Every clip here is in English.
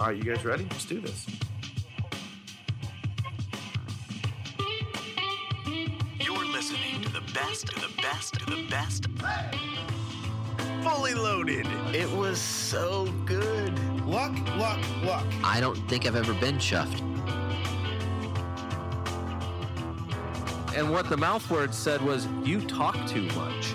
All right, you guys ready? Let's do this. You're listening to the best, to the best, to the best. Fully loaded. It was so good. Luck, luck, luck. I don't think I've ever been chuffed. And what the mouth word said was, "You talk too much."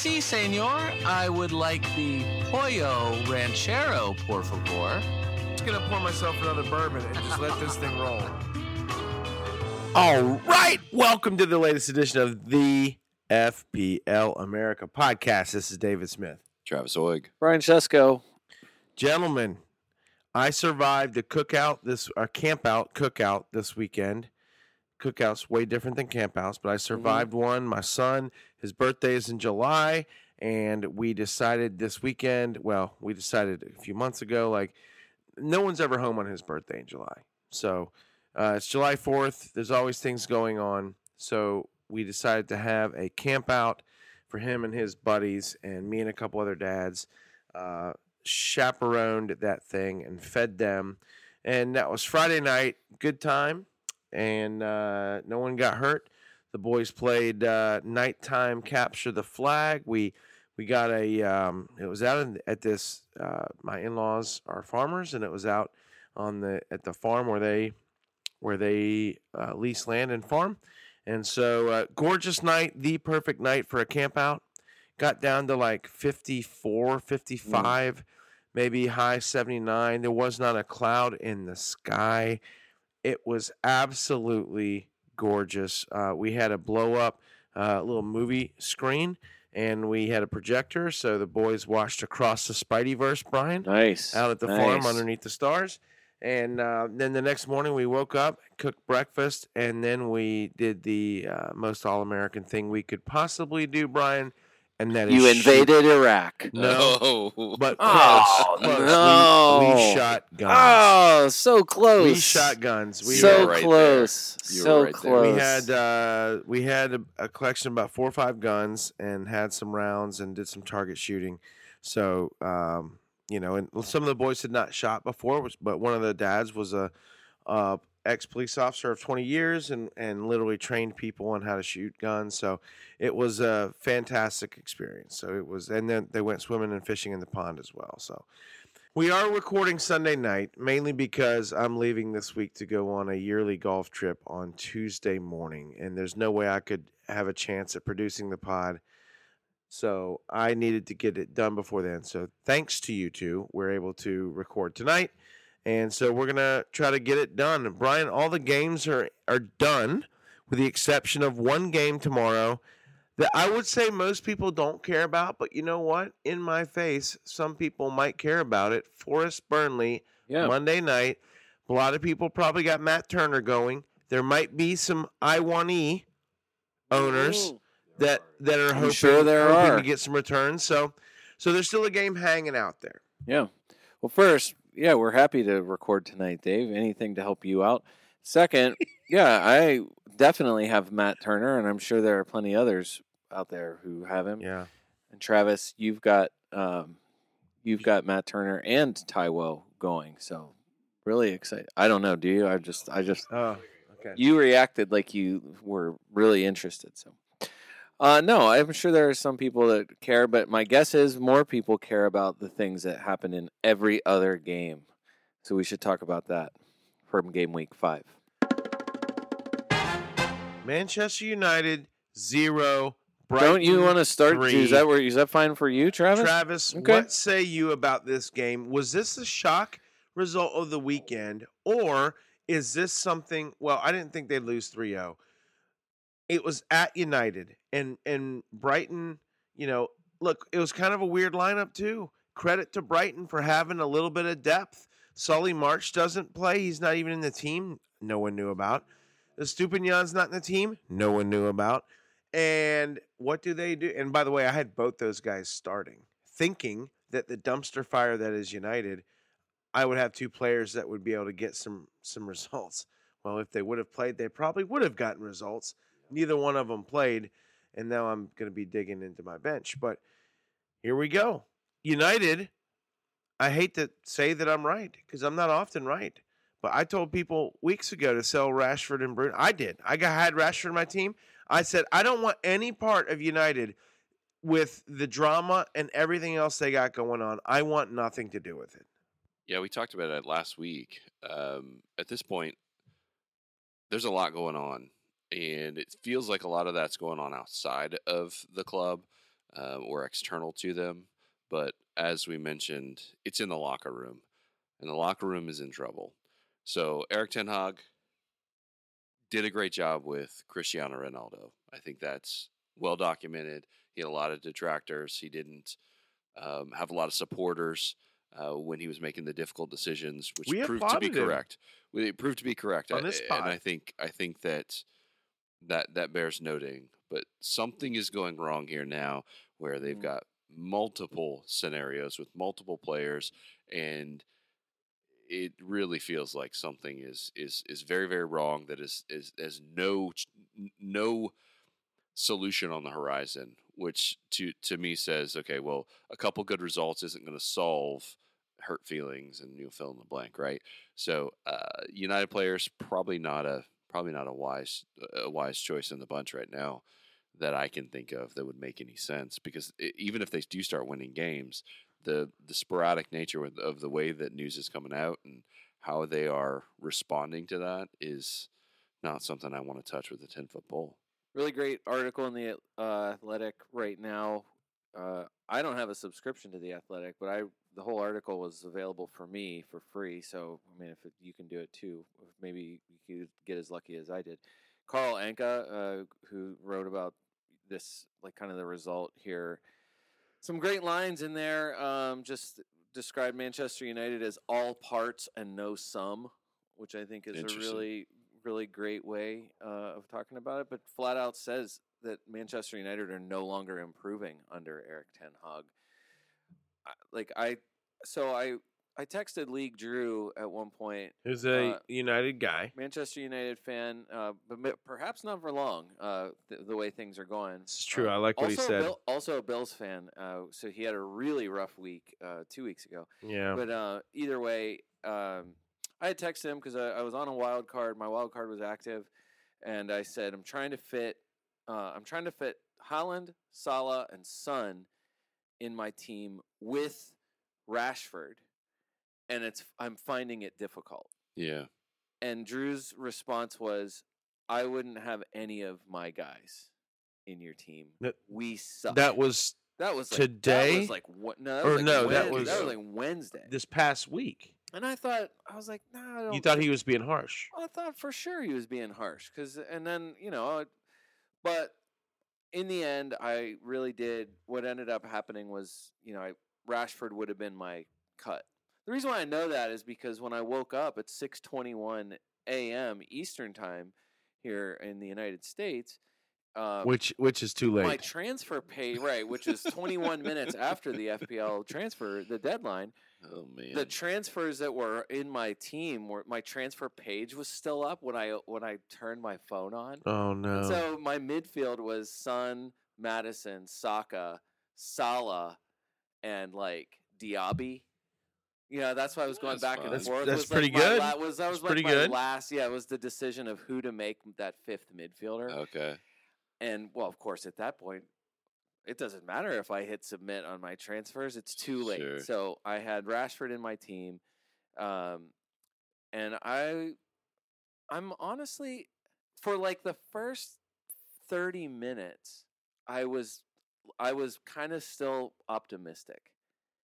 Si, senor. I would like the pollo ranchero, por favor. I'm just gonna pour myself another bourbon and just let this thing roll. All right, welcome to the latest edition of the FPL America podcast. This is David Smith. Travis Oig. Brian Shesko. Gentlemen, I survived a cookout this a camp out cookout this weekend. Cookout's way different than campouts, but I survived one. My son, his birthday is in July, and we decided this weekend. Well, we decided a few months ago, like no one's ever home on his birthday in July. So uh, it's July 4th. There's always things going on. So we decided to have a camp out for him and his buddies, and me and a couple other dads uh, chaperoned that thing and fed them. And that was Friday night. Good time. And uh, no one got hurt. The boys played uh, nighttime capture the flag. We we got a um, it was out in, at this uh, my in-laws are farmers and it was out on the at the farm where they where they uh, lease land and farm. And so uh, gorgeous night the perfect night for a camp out. Got down to like 54 55 maybe high 79 there was not a cloud in the sky it was absolutely gorgeous uh, we had a blow up uh, little movie screen and we had a projector so the boys watched across the spideyverse brian Nice. out at the farm underneath the stars. And uh, then the next morning we woke up, cooked breakfast, and then we did the uh, most all American thing we could possibly do, Brian. And that is You shoot- invaded Iraq. No, but Oh, close, close. We- no. We, shot guns. Oh, so close. we shot guns. We so were right there. close. You were so right there. close. we had uh, we had a, a collection of about four or five guns and had some rounds and did some target shooting. So um, you know, and some of the boys had not shot before, but one of the dads was a, uh ex police officer of 20 years and and literally trained people on how to shoot guns. So it was a fantastic experience. So it was, and then they went swimming and fishing in the pond as well. So. We are recording Sunday night mainly because I'm leaving this week to go on a yearly golf trip on Tuesday morning, and there's no way I could have a chance at producing the pod. So I needed to get it done before then. So thanks to you two, we're able to record tonight, and so we're gonna try to get it done. Brian, all the games are are done, with the exception of one game tomorrow that I would say most people don't care about, but you know what? In my face, some people might care about it. Forest Burnley, yeah. Monday night. A lot of people probably got Matt Turner going. There might be some Awoniyi owners that that are hoping, sure there hoping are. to get some returns. So so there's still a game hanging out there. Yeah. Well, first, yeah, we're happy to record tonight, Dave. Anything to help you out. Second, yeah, I definitely have Matt Turner, and I'm sure there are plenty others out there who have him. Yeah. And Travis, you've got um, you've got Matt Turner and Taiwo going, so really excited. I don't know. Do you? I just, I just, Oh, okay. you reacted like you were really interested. So, uh, no, I'm sure there are some people that care, but my guess is more people care about the things that happen in every other game. So we should talk about that from game week five. Manchester United zero. Brighton, Don't you want to start? three. Is that where? Is that fine for you, Travis? Travis, Okay. what say you about this game? Was this a shock result of the weekend, or is this something? Well, I didn't think they'd lose 3 0. It was at United, and, and Brighton, you know, look, it was kind of a weird lineup, too. Credit to Brighton for having a little bit of depth. Solly March doesn't play. He's not even in the team. No one knew about. Estupinan's not in the team. No one knew about. And what do they do? And by the way, I had both those guys starting, thinking that the dumpster fire that is United, I would have two players that would be able to get some some results. Well, if they would have played, they probably would have gotten results. Neither one of them played, and now I'm going to be digging into my bench. But here we go. United, I hate to say that I'm right because I'm not often right. But I told people weeks ago to sell Rashford and Bruno. I did. I got had Rashford in my team. I said I don't want any part of United with the drama and everything else they got going on. I want nothing to do with it. Yeah, we talked about it last week. Um, at this point, there's a lot going on, and it feels like a lot of that's going on outside of the club um, or external to them. But as we mentioned, it's in the locker room, and the locker room is in trouble. So Erik Ten Hag did a great job with Cristiano Ronaldo. I think that's well documented. He had a lot of detractors. He didn't um, have a lot of supporters uh, when he was making the difficult decisions, which We proved to be applauded him. correct. It proved to be correct, On I- this and. I think I think that that that bears noting. But something is going wrong here now, where they've Mm. got multiple scenarios with multiple players, and it really feels like something is is is very very wrong. That is is has no no solution on the horizon, which to to me says, okay, well, a couple good results isn't going to solve hurt feelings, and you'll fill in the blank, right? So, uh, United players probably not a probably not a wise a wise choice in the bunch right now that I can think of that would make any sense because even if they do start winning games, the the sporadic nature of, of the way that news is coming out and how they are responding to that is not something I want to touch with a ten foot pole. Really great article in the uh, Athletic right now. Uh, I don't have a subscription to the Athletic, but I the whole article was available for me for free. So I mean, if it, you can do it too, maybe you could get as lucky as I did. Carl Anka, uh, who wrote about this, like kind of the result here. Some great lines in there. Um, just described Manchester United as all parts and no sum, which I think is a really, really great way uh, of talking about it. But flat out says that Manchester United are no longer improving under Erik Ten Hag. Like I, so I, I texted League Drew at one point Who's a Uh, United guy. Manchester United fan, uh, but perhaps not for long. Uh, the, the way things are going. This is true. Uh, I like what he said. Bill, also a Bills fan. Uh, so he had a really rough week uh, two weeks ago. Yeah. But uh, either way, um, I had texted him because I, I was on a wild card. My wild card was active, and I said I'm trying to fit. Uh, I'm trying to fit Haaland, Salah, and Son in my team with Rashford, and it's I'm finding it difficult. Yeah, And Drew's response was, "I wouldn't have any of my guys in your team. That- we suck." that was that was like, today? That was like what? No, that Or was like no, that was- that was like Wednesday. this past week. And I thought I was like, no, I don't. You thought he was being harsh. I thought for sure he was being harsh because, and then you know, but in the end, I really did. What ended up happening was, you know, I, Rashford would have been my cut. The reason why I know that is because when I woke up at six twenty one a.m. Eastern time here in the United States, uh, Which which is too late. my transfer pay right, which is twenty one minutes after the FPL transfer, the deadline oh man, the transfers that were in my team were my transfer page was still up when I when I turned my phone on. oh no. So my midfield was Son, Maddison, Saka, Salah, and like Diaby. Yeah, that's why I was going That's back and forth. that's was, like, pretty my good. la- was that was That's like pretty my good. last? Yeah, it was the decision of who to make that fifth midfielder. okay. And well, of course, at that point, it doesn't matter if I hit submit on my transfers; it's too late. Sure. So I had Rashford in my team, um, and I, I'm honestly, for like the first thirty minutes, I was, I was kind of still optimistic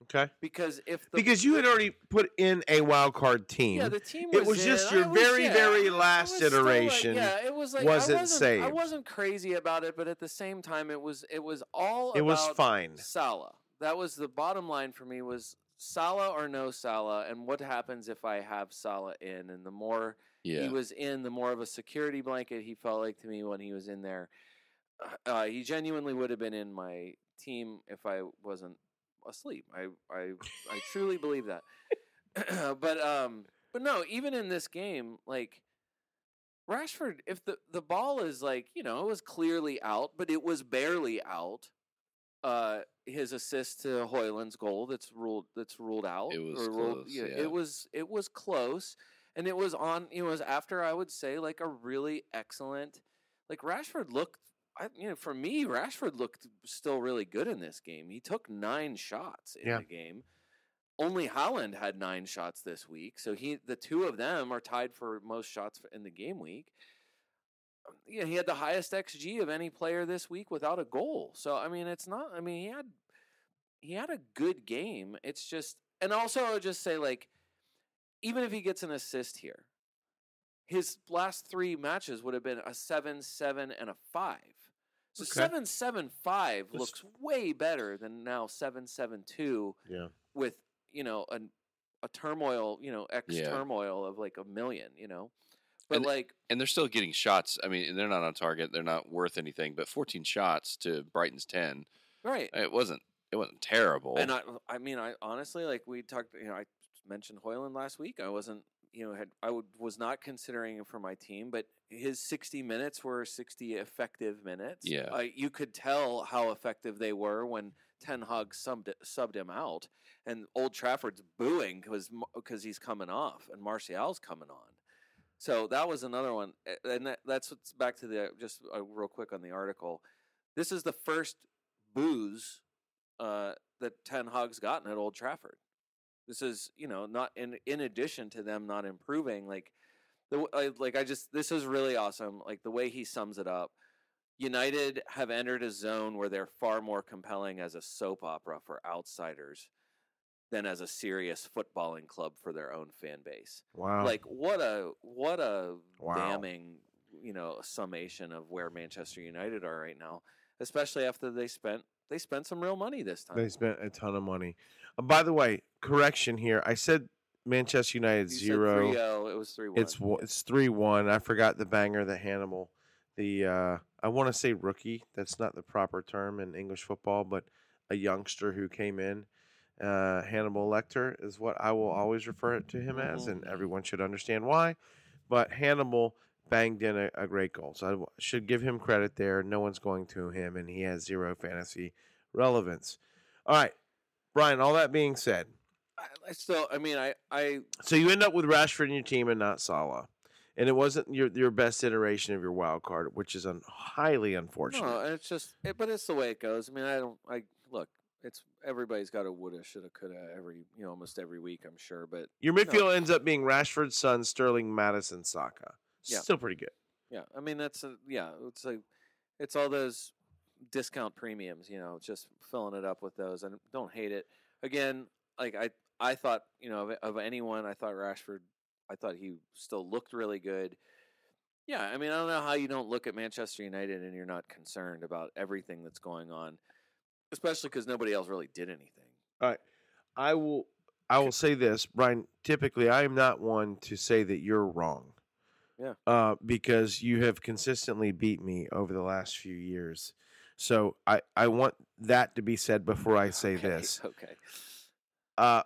okay. because if the, Because you had already put in a wild card team. yeah, the team it was was just your was- very, yeah, very last was still, like- iteration yeah, it was like wasn't I wasn't, I wasn't crazy about it, but at the same time, it was it was all it was fine. Salah. That was the bottom line for me. Was Salah or no Salah, and what happens if I have Salah in? And the more Yeah. he was in, the more of a security blanket he felt like to me when he was in there. Uh, he genuinely would have been in my team if I wasn't asleep. I I, I truly believe that. but um, but no, even in this game, like Rashford, if the the ball is like you know it was clearly out, but it was barely out. Uh, his assist to Hojlund's goal that's ruled that's ruled out. It was ruled- close, yeah, yeah. It was it was close, and it was on. It was after I would say like a really excellent. Like Rashford looked, I, you know, for me, Rashford looked still really good in this game. He took nine shots in Yeah. the game. Only Haaland had nine shots this week, so he the two of them are tied for most shots in the game week. Um, Yeah, he had the highest xG of any player this week without a goal. So I mean, it's not. I mean, he had he had a good game. It's just, and also I would just say like, even if he gets an assist here, his last three matches would have been a seven, seven, and a five. So Okay. seven, seven, five looks way better than now seven, seven, two Yeah. with you know a a turmoil, you know, X Yeah. turmoil of like a million, you know. But And- like, and they're still getting shots. I mean, they're not on target. They're not worth anything. But 14 shots to Brighton's 10. right? It wasn't. It wasn't terrible. And I, I mean, I honestly like we talked. You know, I mentioned Hojlund last week. I wasn't, you know, had I would, was not considering him for my team, but his sixty minutes were sixty effective minutes. Yeah. uh, you could tell how effective they were when Ten Hag subbed subbed him out, and Old Trafford's booing because because he's coming off and Martial's coming on. So that was another one, and that, that's what's back to the just uh, real quick on the article. This is the first booze uh, that Ten Hag's gotten at Old Trafford. This is, you know, not in in addition to them not improving. Like the I, like I just this is really awesome. Like the way he sums it up. United have entered a zone where they're far more compelling as a soap opera for outsiders than as a serious footballing club for their own fan base. Wow. Like what a what a Wow. damning, you know, summation of where Manchester United are right now, especially after they spent they spent some real money this time. They spent a ton of money. Uh, by the way, correction here. I said Manchester United You zero. 3-0, it was 3-1. It's it's three one. I forgot the banger, the Hannibal, the uh, I want to say rookie. That's not the proper term in English football, but a youngster who came in. Uh, Hannibal Lecter is what I will always refer it to him as, and everyone should understand why. But Hannibal banged in a, a great goal, so I w- should give him credit there. No one's going to him, and he has zero fantasy relevance. All right, Brian. All that being said, I, still I mean I I so you end up with Rashford in your team and not Salah, and it wasn't your your best iteration of your wild card, which is un- highly unfortunate. no, it's just it, but it's the way it goes. I mean, I don't I look, it's everybody's got a woulda, shoulda, coulda every, you know, almost every week, I'm sure, but your midfield ends up being Rashford, Son, Sterling, Maddison, Saka. Yeah. Still pretty good. Yeah, I mean that's a, yeah, it's like it's all those discount premiums, you know, just filling it up with those, and don't hate it. Again, like I I thought, you know, of, of anyone, I thought Rashford, I thought he still looked really good. Yeah, I mean, I don't know how you don't look at Manchester United and you're not concerned about everything that's going on, especially because nobody else really did anything. All right. I will I will say this, Brian. Typically, I am not one to say that you're wrong. Yeah. Uh, because you have consistently beat me over the last few years. So I, I want that to be said before I say Okay, this. okay. Uh,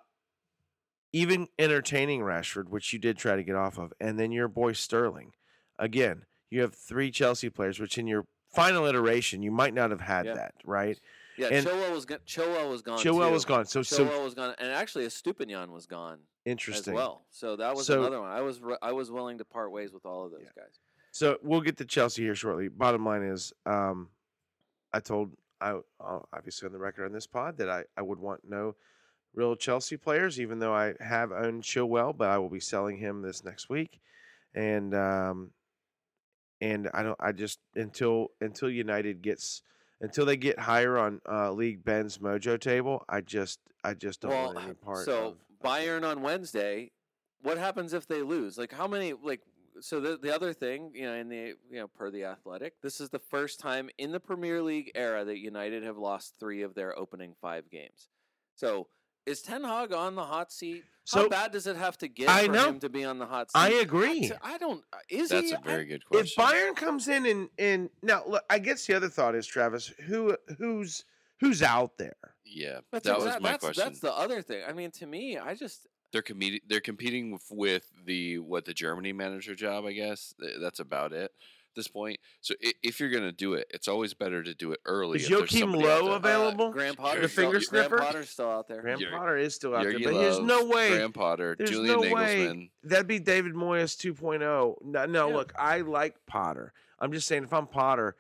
even entertaining Rashford, which you did try to get off of, and then your boy Sterling. Again, you have three Chelsea players, which in your final iteration you might not have had Yeah. that, right? Yeah, And- Chilwell was go- Chilwell was gone. Chilwell too. was gone. So so Chilwell was gone, and actually, Estupinan was gone. interesting. as well. So that was So- another one. I was re- I was willing to part ways with all of those guys. So we'll get to Chelsea here shortly. Bottom line is, um, I told I uh, obviously on the record on this pod that I, I would want no real Chelsea players, even though I have owned Chilwell, but I will be selling him this next week, and um, and I don't I just until until United gets until they get higher on uh, League Ben's Mojo table, I just I just don't well, want any part. so of, Bayern on Wednesday. What happens if they lose? Like how many? Like so the the other thing, you know, in the you know per the Athletic, this is the first time in the Premier League era that United have lost three of their opening five games. So is Ten Hag on the hot seat? So- How bad does it have to get I for know. him to be on the hot seat? I agree. I don't. uh, Is That's he? a very good question. If question. Bayern comes in and and now look, I guess the other thought is Travis, who who's who's out there? yeah, That's that was exact- my that's, question. That's the other thing. I mean, to me, I just they're competing. They're competing with, with the what the Germany manager job. I guess Th- that's about it. At this point, so i- if you're gonna do it, it's always better to do it early. Is if there's Joachim somebody out Low there. available? Uh, Graham Sure. Potter, The finger sniffer? Graham Potter's still out there. Graham Jurgen- Potter is still out Jurgen there, but there's no way. Graham Potter, There's Julian no way Nagelsmann. that'd be David Moyes 2.0. No, no Yeah. look, I like Potter. I'm just saying, if I'm Potter,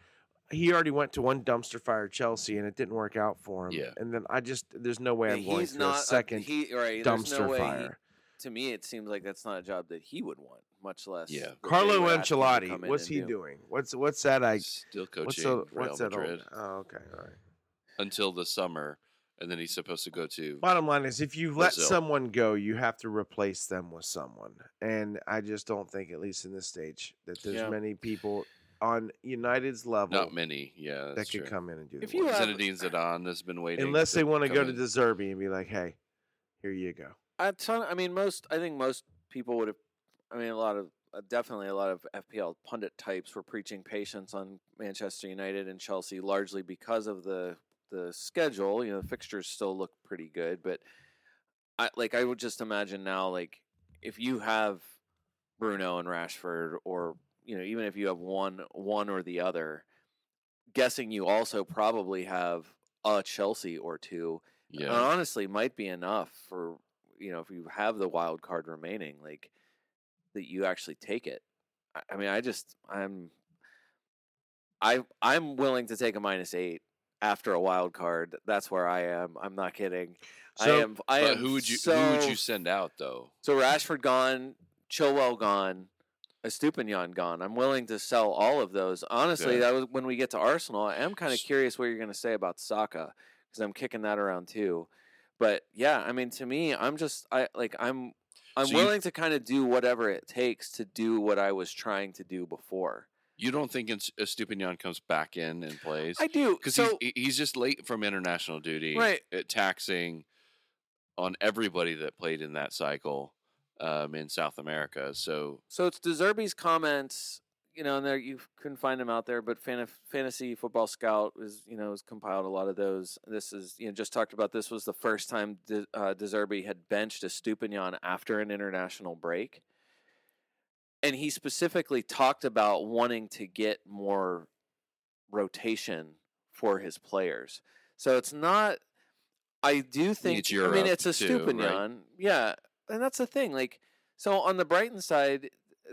he already went to one dumpster fire at Chelsea and it didn't work out for him. Yeah. And then I just, there's no way I'm going He's through not a second he, right, there's dumpster no way he- fire. to me, it seems like that's not a job that he would want, much less. Yeah. Carlo would ask him to come Ancelotti, what's he do. doing? What's what's that? I Still coaching the, Real what's that? Madrid Old, oh, okay, all right. until the summer, and then he's supposed to go to. Bottom line is, if you let Brazil. someone go, you have to replace them with someone, and I just don't think, at least in this stage, that there's Yeah. many people on United's level Not many, yeah. that could true. come in and do If the you work. have- Zinedine Zidane has been waiting. Unless they want to come go to in. De Zerbi and be like, "Hey, here you go." A ton. I mean, most. I think most people would have. I mean, a lot of uh, definitely a lot of FPL pundit types were preaching patience on Manchester United and Chelsea, largely because of the the schedule. You know, the fixtures still look pretty good, but I like. I would just imagine now, like if you have Bruno and Rashford, or you know, even if you have one one or the other, guessing you also probably have a Chelsea or two Yeah. and honestly might be enough for you know if you have the wild card remaining like that you actually take it i, I mean i just i'm i i'm willing to take a minus eight after a wild card that's where i am i'm not kidding i am i but am who would you so, who would you send out though? so rashford gone chilwell gone Estupinan gone. I'm willing to sell all of those. Honestly, that was when we get to Arsenal. I am kind of curious what you're going to say about Saka because I'm kicking that around too. But yeah, I mean, to me, I'm just I like I'm I'm So you- willing to kind of do whatever it takes to do what I was trying to do before. You don't think Ins- Estupinan comes back in and plays? I do because so he's, he's just late from international duty, Right. uh, taxing on everybody that played in that cycle um, in South America. So so it's De Zerbi's comments. You know, and there you can find them out there. But Fantasy Football Scout is you know has compiled a lot of those. This is you know just talked about. This was the first time De, uh, De Zerbi had benched Estupinan after an international break, and he specifically talked about wanting to get more rotation for his players. So it's not. I do think. I mean, it's a too, right? Stupinian, yeah, and that's the thing. Like, so on the Brighton side,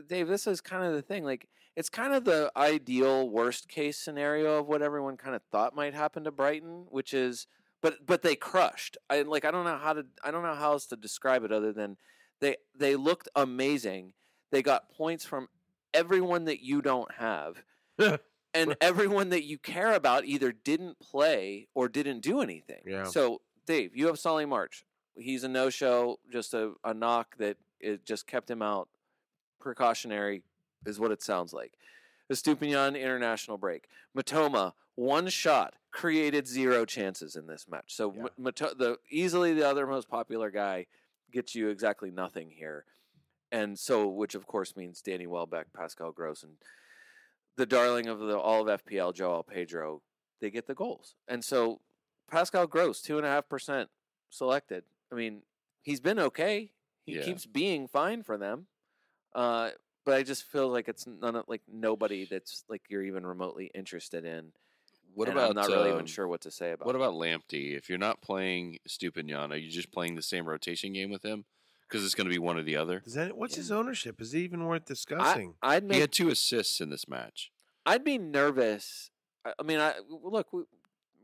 Dave, this is kind of the thing. Like, it's kind of the ideal worst case scenario of what everyone kind of thought might happen to Brighton, which is, but but they crushed. I like I don't know how to I don't know how else to describe it other than they they looked amazing. They got points from everyone that you don't have. and everyone that you care about either didn't play or didn't do anything. Yeah. So, Dave, you have Solly March. He's a no show, just a, a knock that it just kept him out. Precautionary is what it sounds like. Estupinan international break. Mitoma, one shot, created zero chances in this match. So Yeah. Mato- the easily the other most popular guy gets you exactly nothing here. And so which of course means Danny Welbeck, Pascal Gross, and the darling of the all of FPL, João Pedro, they get the goals. And so Pascal Gross, two and a half percent selected. I mean, he's been okay. He Yeah. keeps being fine for them. Uh, but I just feel like it's none of like nobody that's like you're even remotely interested in. what and about I'm not really even um, sure what to say about. What it. about Lamptey? If you're not playing Stupinian, are you just playing the same rotation game with him? Because it's going to be one or the other. Does that, what's his ownership? Is it even worth discussing? I'd He make had two assists in this match. I'd be nervous. I, I mean, I look. We,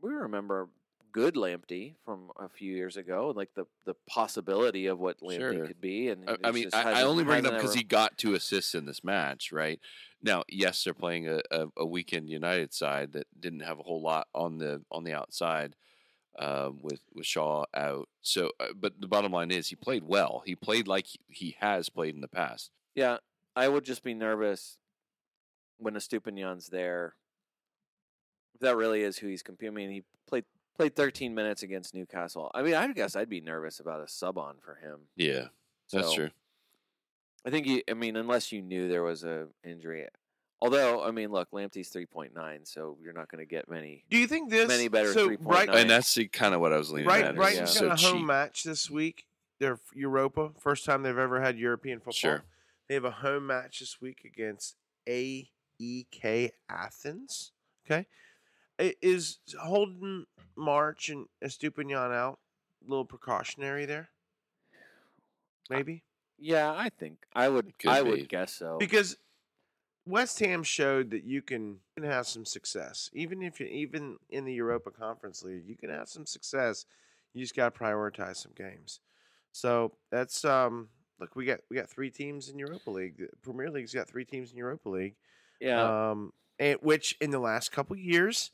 we remember good Lamptey from a few years ago, like the the possibility of what Lamptey Sure. could be. And I, I mean, I, I only bring it up because he got two assists in this match, right? Now, yes, they're playing a, a, a weekend United side that didn't have a whole lot on the on the outside um, with with Shaw out. So, uh, but the bottom line is he played well. He played like he, he has played in the past. Yeah, I would just be nervous when Estupinan's there. If that really is who he's competing. I mean, he played played 13 minutes against Newcastle. I mean, I guess I'd be nervous about a sub on for him. Yeah, that's So, true. I think you. I mean, unless you knew there was a injury. Although, I mean, look, Lamptey's 3.9, so you're not going to get many. Do you think this Many better so 3.9. right, And that's kind of what I was leaning right, at. is right. yeah. it's got so a home cheap. match this week. They're Europa, first time they've ever had European football. Sure. They have a home match this week against AEK Athens. Okay, I- is Holden March and Estupinan out? A little precautionary there, maybe Yeah, I think I would. I be. would guess so. because West Ham showed that you can, you can have some success, even if you even in the Europa Conference League, you can have some success. You just got to prioritize some games. So that's um. Look, we got we got three teams in Europa League. The Premier League's got three teams in Europa League. yeah, Um, and which in the last couple years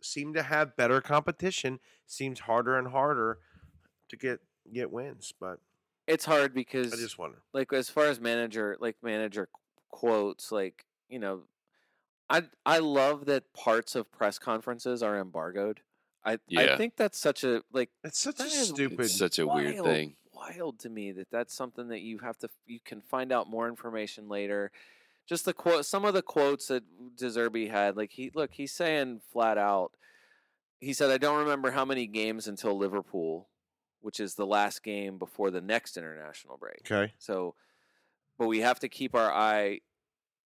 seem to have better competition. Seems harder and harder to get get wins, but it's hard because I just wonder. like as far as manager like manager quotes like you know i i love that parts of press conferences are embargoed i i think that's such a like It's such a stupid. It's such a weird thing. wild to me that that's something that you have to you can find out more information later just the quote some of the quotes that De Zerbi had like he look he's saying flat out he said i don't remember how many games until liverpool which is the last game before the next international break okay. so, but we have to keep our eye.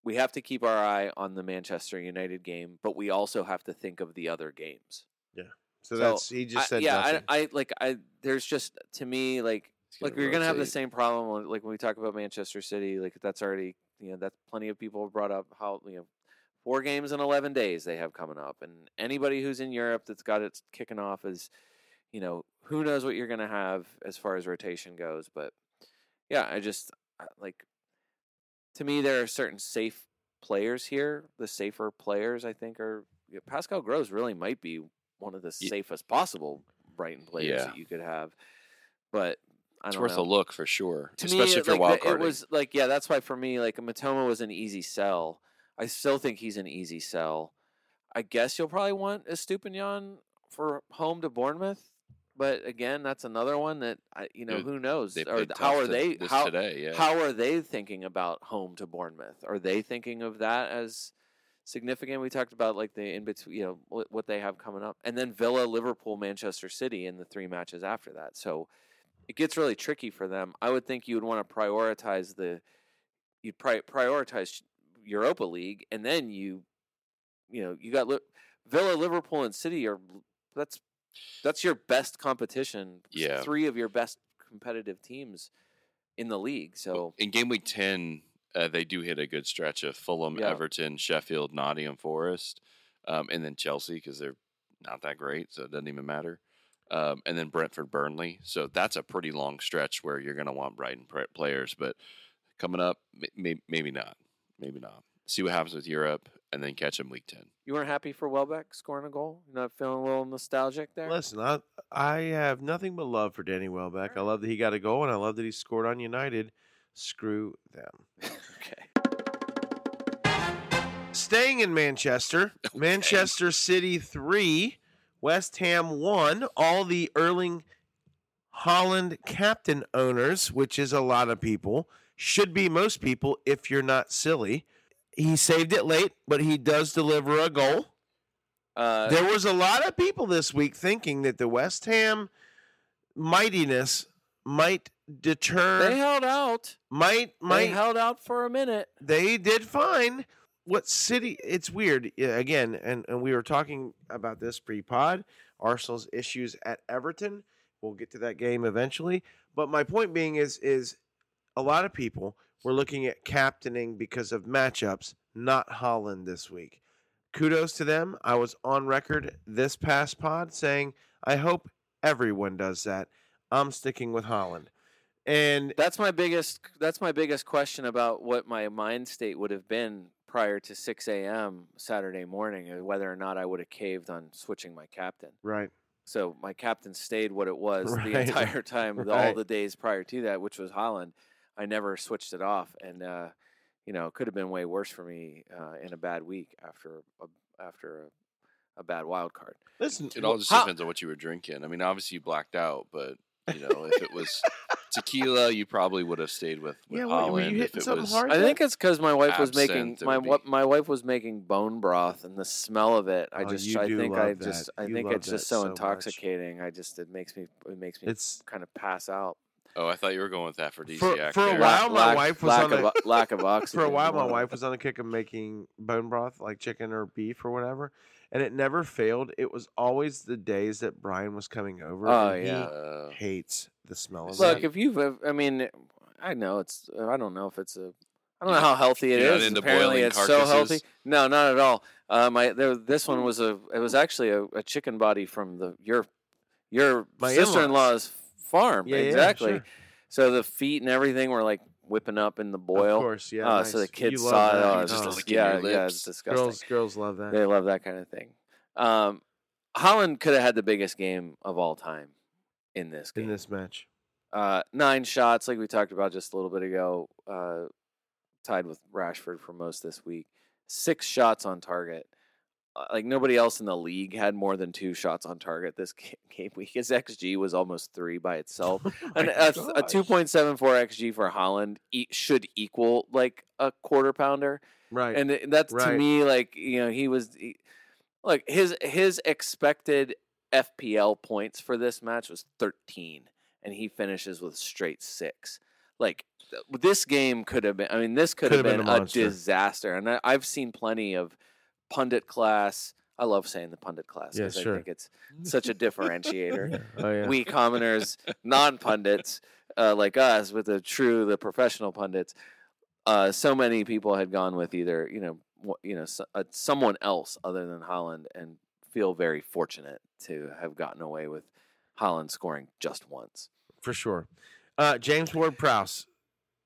We have to keep our eye on the Manchester United game, but we also have to think of the other games. So, So, that's he just I- said yeah, nothing. I, I like. I there's just to me like like we're gonna have the same problem like when we talk about Manchester City. Like that's already you know that plenty of people have brought up how you know four games in eleven days they have coming up, and anybody who's in Europe that's got it kicking off is you know who knows what you're gonna have as far as rotation goes. But yeah, I just uh, like to me there are certain safe players here. The safer players I think are yeah, Pascal Gross really might be one of the safest possible Brighton players Yeah. that you could have. But It's worth know. a look for sure, To especially me, if you're like, wild the- it was like yeah, that's why for me like Mitoma was an easy sell. I still think he's an easy sell. I guess you'll probably want Estupinan for home to Bournemouth, but again, that's another one that I, you know Dude, who knows or how are they how today? Yeah, how are they thinking about home to Bournemouth? Are they thinking of that as significant? We talked about like the in between, you know, what they have coming up, and then Villa, Liverpool, Manchester City in the three matches after that. So it gets really tricky for them. I would think you would want to prioritize the you'd pri- prioritize Europa League, and then you, you know, you got Li- Villa, Liverpool, and City are that's that's your best competition. Yeah. three of your best competitive teams in the league. So in game week ten, uh, they do hit a good stretch of Fulham, Yeah. Everton, Sheffield, Nottingham Forest, um, and then Chelsea because they're not that great, so it doesn't even matter. Um, and then Brentford, Burnley. So that's a pretty long stretch where you're going to want Brighton players. But coming up, may- may- maybe not. Maybe not. See what happens with Europe, and then catch them week ten. You weren't happy for Welbeck scoring a goal? You're not feeling a little nostalgic there? Listen, I I have nothing but love for Danny Welbeck. I love that he got a goal, and I love that he scored on United. Screw them. okay. Staying in Manchester, Manchester City three, West Ham won. All the Erling Haaland captain owners, which is a lot of people, should be most people if you're not silly. He saved it late, but he does deliver a goal. Uh, There was a lot of people this week thinking that the West Ham mightiness might deter they held out. might They might held out for a minute. they did fine. What city? It's weird again, and and we were talking about this pre-pod. Arsenal's issues at Everton. We'll get to that game eventually. But my point being is is a lot of people were looking at captaining because of matchups, not Haaland this week. Kudos to them. I was on record this past pod saying I hope everyone does that. I'm sticking with Haaland. And That's my biggest. That's my biggest question about what my mind state would have been prior to 6 a.m. Saturday morning, uh, whether or not I would have caved on switching my captain. right. So my captain stayed what it was the entire time, the- all Right. the days prior to that, which was Haaland. I never switched it off, and uh, you know, it could have been way worse for me uh, in a bad week after a, after a bad wild card. Listen, It all just How- depends on what you were drinking. I mean, obviously you blacked out, but you know, if it was tequila, you probably would have stayed with, with Yeah, what, were you hitting if it something was, hard? I think it's because my wife was making my what be- my wife was making bone broth, and the smell of it. I Oh, just you I think I love just. I You think it's just that so so much. intoxicating. I just it makes me it makes me It's kind of pass out. oh, I thought you were going with aphrodisiac. for for a there. while- my lack, wife was lack on of a- o- lack of oxygen. for a while, my wife was on the kick of making bone broth, like chicken or beef or whatever, and it never failed. It was always the days that Brian was coming over. Oh, and yeah. Uh, he hates the smell of it. Look, that. if you've, ev- I mean, I know it's. I don't know if it's a. I don't know how healthy it You're is. into Apparently, boiling it's so healthy. No, not at all. Uh, my there, this one was a. It was actually a, a chicken body from the your your My sister in law's farm. Yeah, yeah, exactly. sure. So the feet and everything were like whipping up in the boil. Of course, yeah. oh, so the kids You saw it. Oh, it's just, yeah, yeah, it's disgusting. girls, girls love that. They love that kind of thing. Um, Haaland could have had the biggest game of all time in this game. in this match. uh, nine shots, like we talked about just a little bit ago, uh, tied with Rashford for most this week. Six shots on target. Uh, like nobody else in the league had more than two shots on target this game week. His XG was almost three by itself. and a, a 2.74 XG for Haaland e- should equal like a quarter pounder Right. and that's to me like you know he was he, like his his expected FPL points for this match was 13 and he finishes with straight 6 like this game could have been I mean this could have Could have been, been a a, disaster and I, I've seen plenty of pundit class I love saying the pundit class Yeah, because I think it's such a differentiator oh yeah. we commoners, non pundits uh, like us, with the true, the professional pundits, uh, so many people had gone with either you know, you know, so, uh, someone else other than Haaland, and feel very fortunate to have gotten away with Haaland scoring just once. for sure. Uh, James Ward Prowse.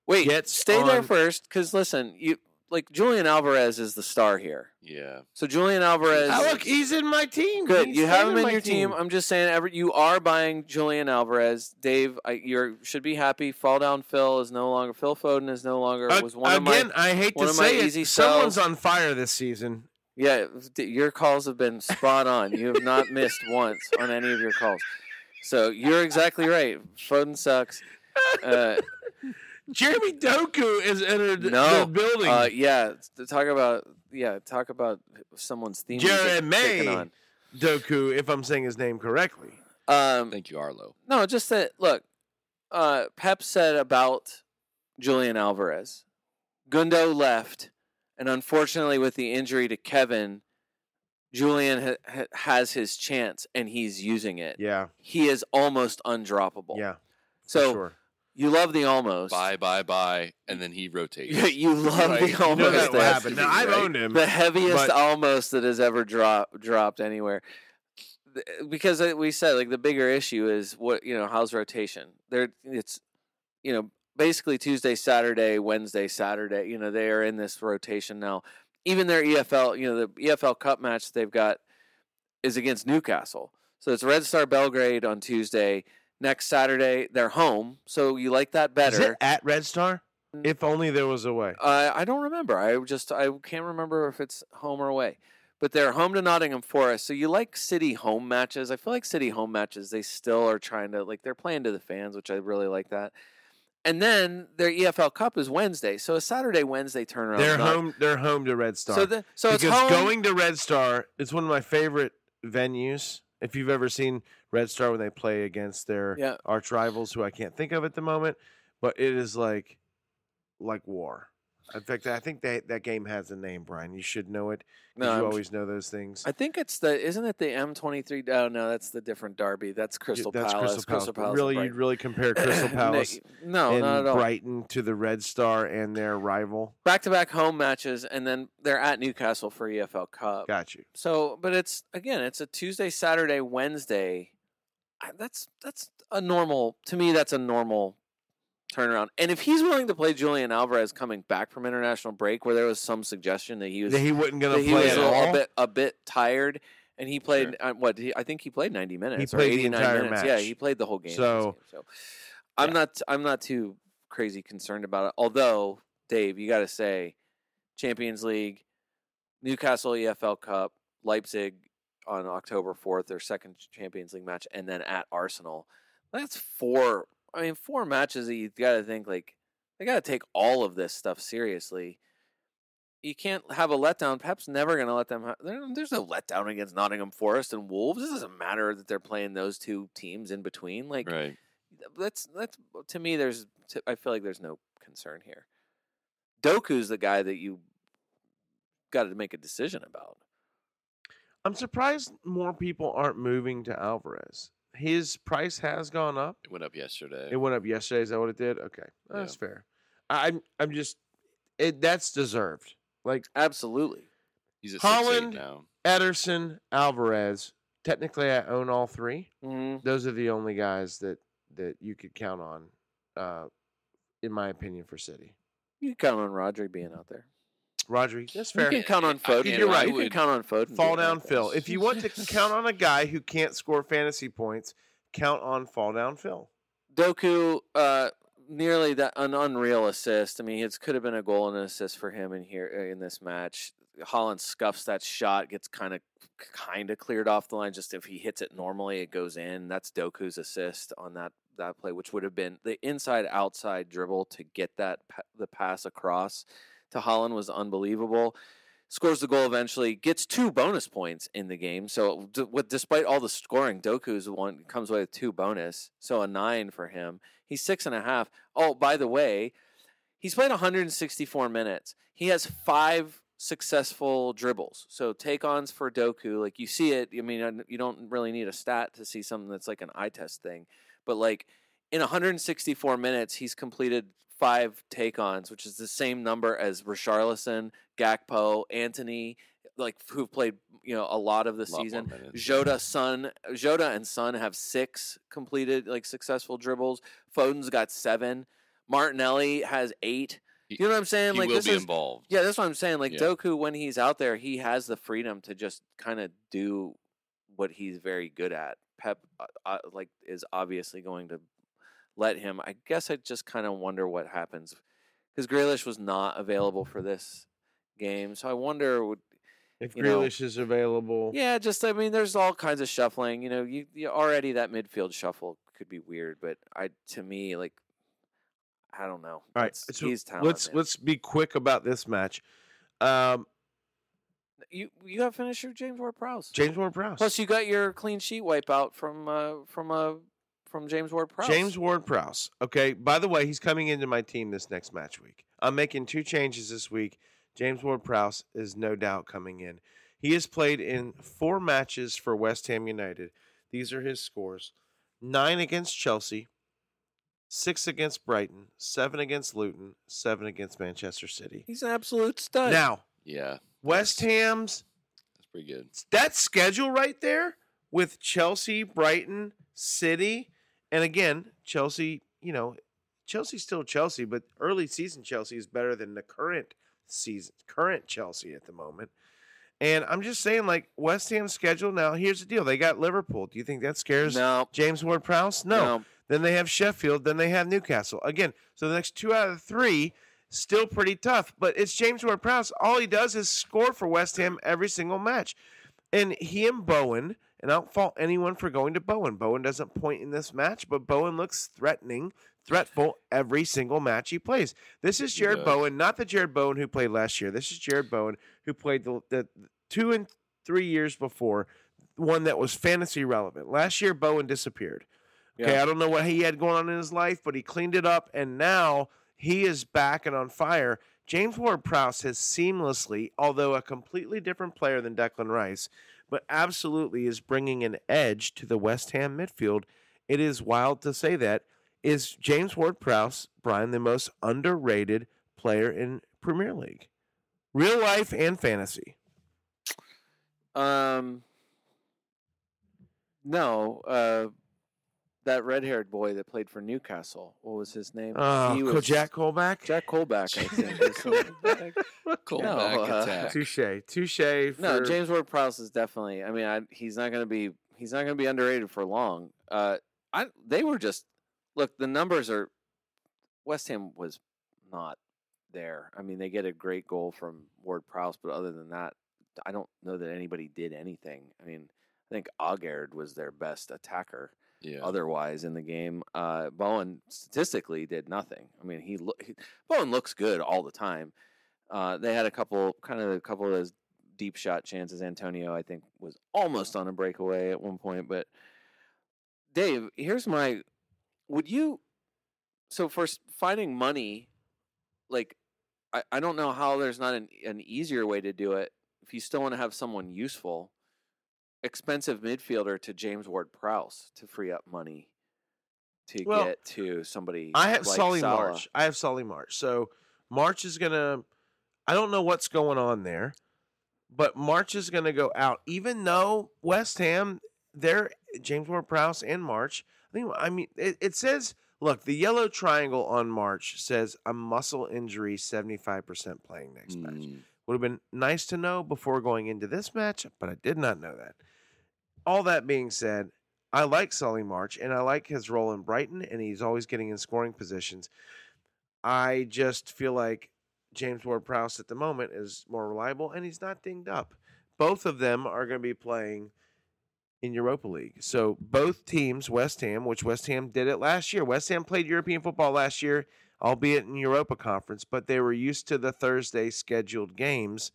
Wait, stay there first, because listen, you like Julian Alvarez is the star here. yeah. So Julian Alvarez. Oh, look, he's in my team. Good. He's You have him in your team. I'm just saying, every, you are buying Julian Alvarez. Dave, you should be happy. Fall down Phil is no longer. Phil Foden is no longer. Uh, was one again, of my. I hate one to say easy it. Someone's sells. on fire this season. Yeah, your calls have been spot on. You have not missed once on any of your calls. So you're exactly right. Foden sucks. Uh, Jeremy Doku has entered No, the building. uh, yeah, to talk about yeah, talk about someone's theme. Jeremy on. Doku, if I'm saying his name correctly. Um, Thank you, Arlo. No, just that. Look, uh, Pep said about Julian Alvarez, Gundo left, and unfortunately, with the injury to Kevin, Julian ha- ha- has his chance, and he's using it. Yeah, He is almost undroppable. yeah. for So sure. You love the almost. Bye, bye, bye, and then he rotates. You, you love Right. the You know almost. that will there. happen. Now I've right? owned him. the heaviest but- almost that has ever dropped dropped anywhere. Because uh, we said like the bigger issue is what you know how's rotation. There, it's you know basically Tuesday, Saturday, Wednesday, Saturday. You know they are in this rotation now. Even their EFL, you know the EFL Cup match they've got is against Newcastle. So it's Red Star Belgrade on Tuesday. Next Saturday they're home. So you like that better. Is it at Red Star? If only there was a way. Uh, I don't remember. I just I can't remember if it's home or away. But they're home to Nottingham Forest. So you like city home matches. I feel like city home matches they still are trying to like they're playing to the fans, which I really like that. And then their EFL Cup is Wednesday. So a Saturday Wednesday turnaround. They're not- home. They're home to Red Star. So the, so it's home. going to Red Star is one of my favorite venues. If you've ever seen Red Star when they play against their Yeah. arch rivals, who I can't think of at the moment, but it is like like war. In fact, I think that that game has a name, Brian. You should know it. No, you I'm- always know those things. I think it's the isn't it the M twenty three? Oh no, that's the different Derby. That's Crystal that's Palace. Crystal Palace. but and really, you'd really compare Crystal Palace no, and not at all. Brighton to the Red Star and their rival. Back to back home matches, and then they're at Newcastle for EFL Cup. Got you. So, but it's again, it's a Tuesday, Saturday, Wednesday. I- That's that's a normal to me. That's a normal turnaround. And if he's willing to play Julian Alvarez coming back from international break, where there was some suggestion that he was That he wasn't going that to he play was at a, a all. bit a bit tired, and he played uh, what? He, I think he played ninety minutes or played the eighty nine entire minutes. Yeah, he played the whole game. So, game. so I'm not I'm not too crazy concerned about it. Although Dave, you got to say, Champions League, Newcastle EFL Cup, Leipzig on October fourth, their second Champions League match, and then at Arsenal. That's four. I mean, four matches that you got to think like they got to take all of this stuff seriously. You can't have a letdown. Pep's never going to let them. Ha- there's no letdown against Nottingham Forest and Wolves. It doesn't matter that they're playing those two teams in between. Like Right. that's that's to me. There's I feel like there's no concern here. Doku's the guy that you got to make a decision about. I'm surprised more people aren't moving to Alvarez. His price has gone up. It went up yesterday. It went up yesterday. Is that what it did? Okay, that's fair. I- I'm I'm just it. That's deserved. Like Absolutely. He's at Haaland- 6'8 now. Ederson, Alvarez. Technically, I own all three. hmm Those are the only guys that that you could count on, uh, in my opinion, for City. You count on Rodri being out there. Rodri, that's fair. You can count on Foden. You're right. You can count on Foden. Fall down there. Phil. If you want to count on a guy who can't score fantasy points, count on fall down Phil. Doku, uh, nearly that an unreal assist. I mean, it could have been a goal and an assist for him in here uh, in this match. Haaland scuffs that shot, gets kind of kind of cleared off the line. Just if he hits it normally, it goes in. That's Doku's assist on that that play, which would have been the inside outside dribble to get that the pass across to Haaland was unbelievable. Scores the goal eventually, gets two bonus points in the game. So, d- with despite all the scoring, Doku's one comes away with two bonus, so a nine for him. He's six and a half. Oh, by the way, he's played 164 minutes. He has five successful dribbles. So take ons for Doku, like you see it. I mean, you don't really need a stat to see something that's like an eye test thing, but like in 164 minutes, he's completed five take ons, which is the same number as Richarlison, Gakpo, Antony, like who've played you know a lot of the Lot season. Jota, Son, Jota, and Son have six completed like successful dribbles. Foden's got seven. Martinelli has eight. He- You know what I'm saying? He like will this be is involved. yeah, that's what I'm saying. Like Yeah. Doku, when he's out there, he has the freedom to just kind of do what he's very good at. Pep, uh, uh, like, is obviously going to let him. I guess I just kind of wonder what happens because Grealish was not available for this game, so I wonder. Would, If You know, is available, yeah, just I mean, there's all kinds of shuffling. You know, you, you already that midfield shuffle could be weird, but I to me like. I don't know. All right, so let's let's be quick about this match. Um, you you got finisher James Ward-Prowse. James Ward-Prowse. Plus, you got your clean sheet wipeout from uh, from uh, from James Ward Prowse. James Ward-Prowse. Okay. By the way, he's coming into my team this next match week. I'm making two changes this week. James Ward-Prowse is no doubt coming in. He has played in four matches for West Ham United. These are his scores: nine against Chelsea, six against Brighton, seven against Luton, seven against Manchester City. He's an absolute stud. Now, Yeah, West Ham's that's pretty good. that schedule right there with Chelsea, Brighton, City, and again, Chelsea, you know, Chelsea's still Chelsea, but early season Chelsea is better than the current season, current Chelsea at the moment. And I'm just saying, like, West Ham's schedule now, here's the deal. They got Liverpool. Do you think that scares no, James Ward Prowse? No. no. Then they have Sheffield. Then they have Newcastle. Again, so the next two out of three, still pretty tough. But it's James Ward Prowse. All he does is score for West Ham every single match. And he and Bowen, and I don't fault anyone for going to Bowen. Bowen doesn't point in this match, but Bowen looks threatening, threatful every single match he plays. This is Jarrod. Bowen, not the Jarrod Bowen who played last year. This is Jarrod Bowen who played the, the two and three years before, one that was fantasy relevant. Last year, Bowen disappeared. Okay, Yeah. I don't know what he had going on in his life, but he cleaned it up, and now he is back and on fire. James Ward Prowse has seamlessly, although a completely different player than Declan Rice, but absolutely is bringing an edge to the West Ham midfield. It is wild to say that. Is James Ward Prowse, Brian, the most underrated player in Premier League? Real life and fantasy. Um, no. Uh, that red-haired boy that played for Newcastle. What was his name? Oh, He was- Jack Colback? Jack Colback, I think. is something. Cool No, uh, attack. Touche. Touche. No, James Ward Prowse is definitely. I mean, I, he's not going to be. He's not going to be underrated for long. Uh, I they were just look. The numbers are. West Ham was not there. I mean, they get a great goal from Ward Prowse, but other than that, I don't know that anybody did anything. I mean, I think Aguerd was their best attacker Yeah. otherwise in the game. Uh, Bowen statistically did nothing. I mean, he, loo- he Bowen looks good all the time. Uh, they had a couple, kind of a couple of those deep shot chances. Antonio, I think, was almost on a breakaway at one point. But Dave, here's my: Would you? So for finding money, like I, I don't know how there's not an an easier way to do it if you still want to have someone useful expensive midfielder to James Ward Prowse to free up money to Well, get to somebody. I have like Solly Salah. March. I have Solly March. So March is gonna. I don't know what's going on there, but March is gonna go out. Even though West Ham, they're James Ward Prowse and March. I think. I mean, it, it says. Look, the yellow triangle on March says a muscle injury, seventy five percent playing next match. Mm, Would have been nice to know before going into this match, but I did not know that. All that being said, I like Solly March and I like his role in Brighton, and he's always getting in scoring positions. I just feel like James Ward Prowse at the moment is more reliable and he's not dinged up. Both of them are going to be playing in Europa League. So both teams, West Ham, which West Ham did it last year. West Ham played European football last year, albeit in Europa Conference, but they were used to the Thursday scheduled games.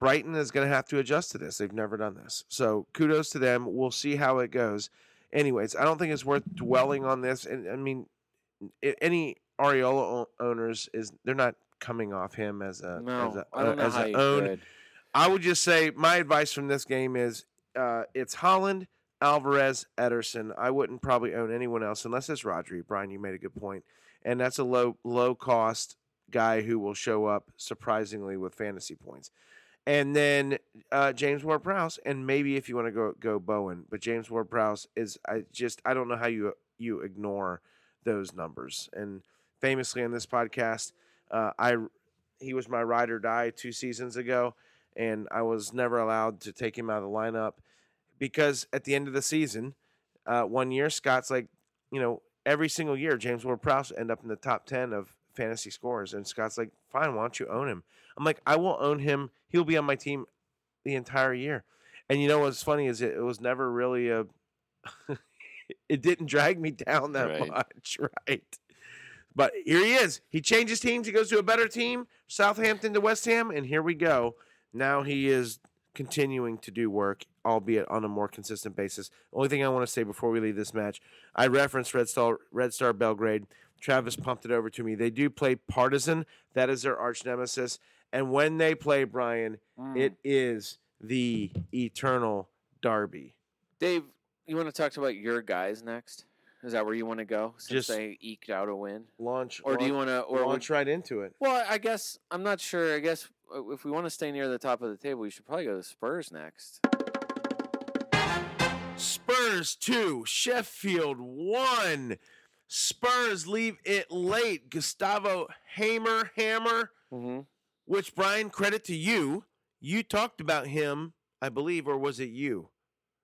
Brighton is going to have to adjust to this. They've never done this. So kudos to them. We'll see how it goes. Anyways, I don't think it's worth dwelling on this. And I mean, any Areola owners is they're not coming off him as a No, as a, I don't know how you own. could. I would just say my advice from this game is uh, it's Haaland, Alvarez, Ederson. I wouldn't probably own anyone else unless it's Rodri. Brian, you made a good point, and that's a low low cost guy who will show up surprisingly with fantasy points. And then uh, James Ward Prowse, and maybe if you want to go go Bowen, but James Ward Prowse is I just I don't know how you you ignore those numbers. And famously on this podcast, uh, I he was my ride or die two seasons ago and I was never allowed to take him out of the lineup because at the end of the season, uh, one year Scott's like, you know, every single year James Ward Prowse end up in the top ten of fantasy scores, and Scott's like, fine, why don't you own him? I'm like, I will own him. He'll be on my team the entire year. And you know what's funny is it, it was never really a. it didn't drag me down that Right. much, right? But here he is. He changes teams. He goes to a better team, Southampton to West Ham, and here we go. Now he is continuing to do work, albeit on a more consistent basis. Only thing I want to say before we leave this match, I referenced Red Star, Red Star Belgrade. Travis pumped it over to me. They do play Partizan. That is their arch nemesis. And when they play Brian, Mm. it is the eternal derby. Dave, you want to talk about your guys next? Is that where you want to go? Since Just- they eked out a win, Launch or do you want to? Or would, launch right into it? well, I guess I'm not sure. I guess uh, if we want to stay near the top of the table, we should probably go to Spurs next. Spurs 2, Sheffield 1. Spurs leave it late. Gustavo Hamer, Hammer, Mm-hmm. which, Brian, credit to you. You talked about him, I believe, or was it you?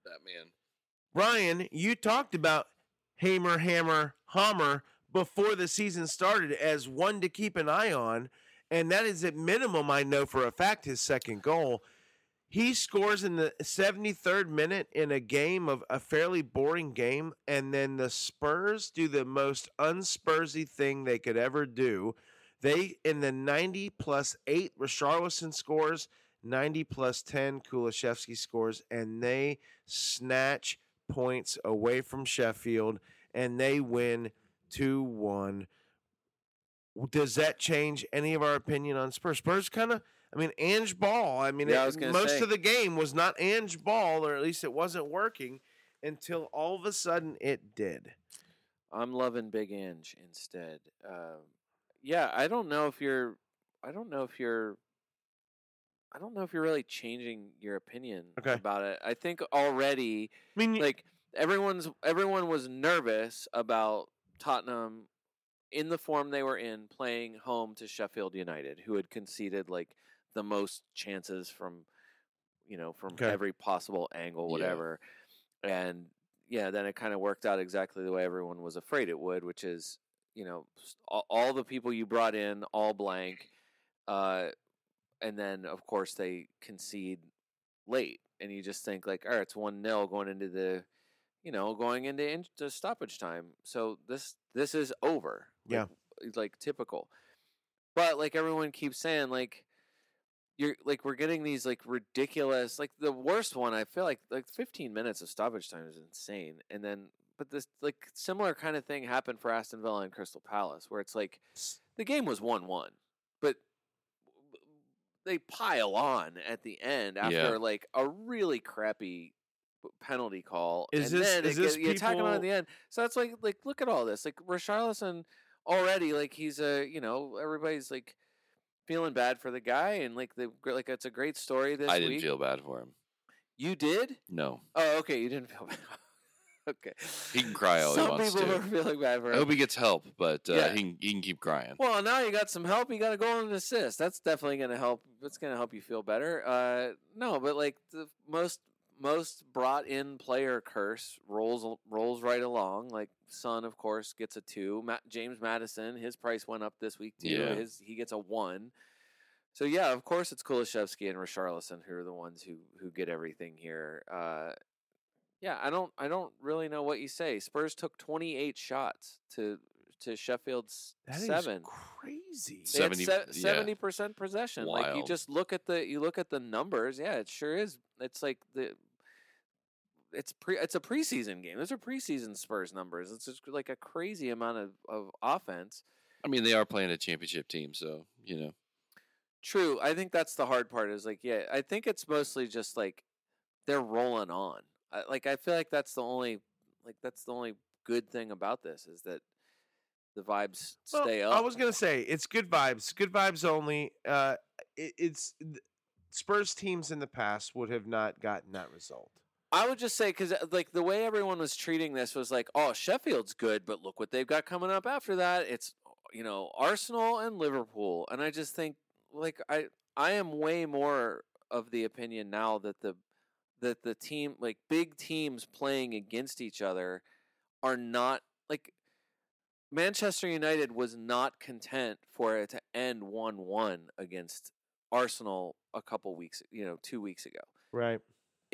that man. Brian, you talked about Hamer, Hammer, Hammer before the season started as one to keep an eye on. And that is at minimum, I know for a fact, his second goal. He scores in the 73rd minute in a game of a fairly boring game. And then the Spurs do the most unspursy thing they could ever do. They, in the 90 plus 8, Richarlison scores, 90 plus 10, Kulusevski scores, and they snatch points away from Sheffield and they win 2 1. Does that change any of our opinion on Spurs? Spurs kind of, I mean, Ange Ball. I mean, Yeah, I it- was most say. of the game was not Ange Ball, or at least it wasn't working until all of a sudden it did. I'm loving Big Inge instead. Um, yeah, I don't know if you're. I don't know if you're. I don't know if you're really changing your opinion Okay. about it. I think already, I mean, like everyone's everyone was nervous about Tottenham in the form they were in playing home to Sheffield United, who had conceded like the most chances from, you know, from Okay. every possible angle, Yeah. whatever. And yeah, then it kind of worked out exactly the way everyone was afraid it would, which is, you know, all, all the people you brought in, all blank. Uh, and then of course they concede late, and you just think like, all right, it's one nil going into the, you know, going into, into stoppage time. So this this is over. Yeah. like, like typical. But like everyone keeps saying, like you're like we're getting these like ridiculous like the worst one I feel like like 15 minutes of stoppage time is insane and then but this like similar kind of thing happened for Aston Villa and Crystal Palace where it's like the game was 1-1 but they pile on at the end after Yeah. like a really crappy penalty call Is and this- then is it this you attack him on at the end so that's like like look at all this like Richarlison already like he's a you know everybody's like feeling bad for the guy and like the like it's a great story this I didn't week. feel bad for him. you did No, oh okay you didn't feel bad okay he can cry all some he wants people to. were feeling bad for him. I hope he gets help, but uh, Yeah. he can, he can keep crying. well now you got some help you got a goal and an assist that's definitely gonna help it's gonna help you feel better uh no but like the most most brought in player curse rolls rolls right along. Like son of course gets a two. Ma- james Maddison his price went up this week too. Yeah. his he gets a one. So yeah of course it's Kulusevski and Richarlison who are the ones who who get everything here. Uh yeah i don't i don't really know what you say. Spurs took 28 shots to to sheffield's That is seven. crazy. they had 70 se- yeah. 70% possession. Like you just look at the you look at the numbers. Yeah it sure is. It's like the it's pre it's a preseason game those are preseason spurs numbers it's just like a crazy amount of, of offense I mean, they are playing a championship team, so you know. true i think that's the hard part is like yeah i think it's mostly just like they're rolling on I, like i feel like that's the only like that's the only good thing about this is that the vibes Well, stay up I was gonna say it's good vibes. Good vibes only. Uh, it, it's th- Spurs teams in the past would have not gotten that result. I would just say because uh, like the way everyone was treating this was like, oh, Sheffield's good, but look what they've got coming up after that. It's you know Arsenal and Liverpool, and I just think like I I am way more of the opinion now that the that the team like big teams playing against each other are not like Manchester United was not content for it to end one one against Arsenal a couple weeks you know two weeks ago Right.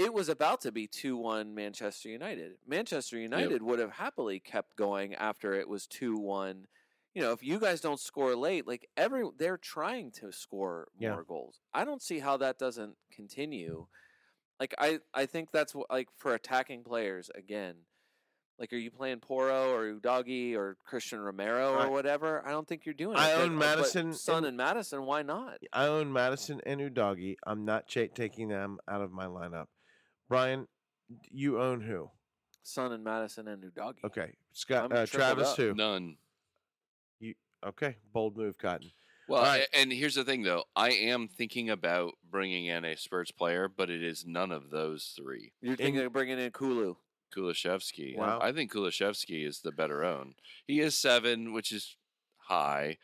It was about to be 2-1 Manchester United. Manchester United would have happily kept going after it was 2-1. You know, if you guys don't score late, like every they're trying to score Yeah. more goals. I don't see how that doesn't continue. Like I I think that's what like for attacking players again. Like are you playing Porro or Udogie or Cristian Romero or whatever? I don't think you're doing it. I but- own but Maddison Son and- and Maddison, why not? I own Maddison and Udogie. I'm not cha- taking them out of my lineup. Brian, you own who? Son and Maddison and Udogie. Okay, Scott, uh, Travis, up. who? None. You Okay, bold move, Cotton. Well, All right. a- and here's the thing, though. I am thinking about bringing in a Spurs player, but it is none of those three. You're thinking of bringing in Kulu. Kulusevski. Wow. I think Kulusevski is the better own. He is seven, which is high,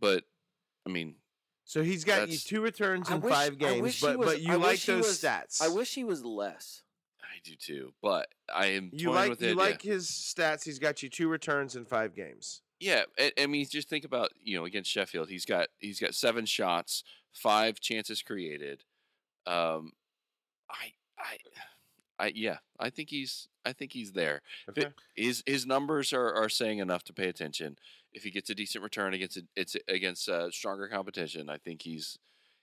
but I mean, So he's got you two returns I in wish- five I games, he but was- but you I like wish he those was- stats. I wish he was less. I do too. But I am you toying like with the you idea. like his stats. He's got you two returns in five games. Yeah, I, I mean, just think about you know against Sheffield, he's got he's got seven shots, five chances created. Um, I I I yeah, I think he's I think he's there. If it- Okay. his his numbers are, are saying enough to pay attention. If he gets a decent return against a, it's against uh, stronger competition, I think he's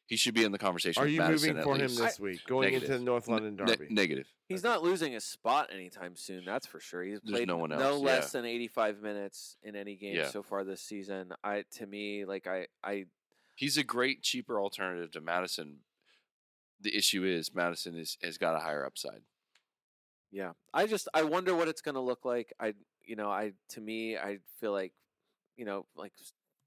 he should be in the conversation. Are with you Maddison moving at for him this week, going into the North London Ne- Derby? negative. He's not losing his spot anytime soon. That's for sure. He's There's played no one no less yeah. than 85 minutes in any game Yeah. so far this season. I to me like I I He's a great cheaper alternative to Maddison. The issue is Maddison is has got a higher upside. yeah. I just I wonder what it's going to look like. I you know, I to me I feel like you know, like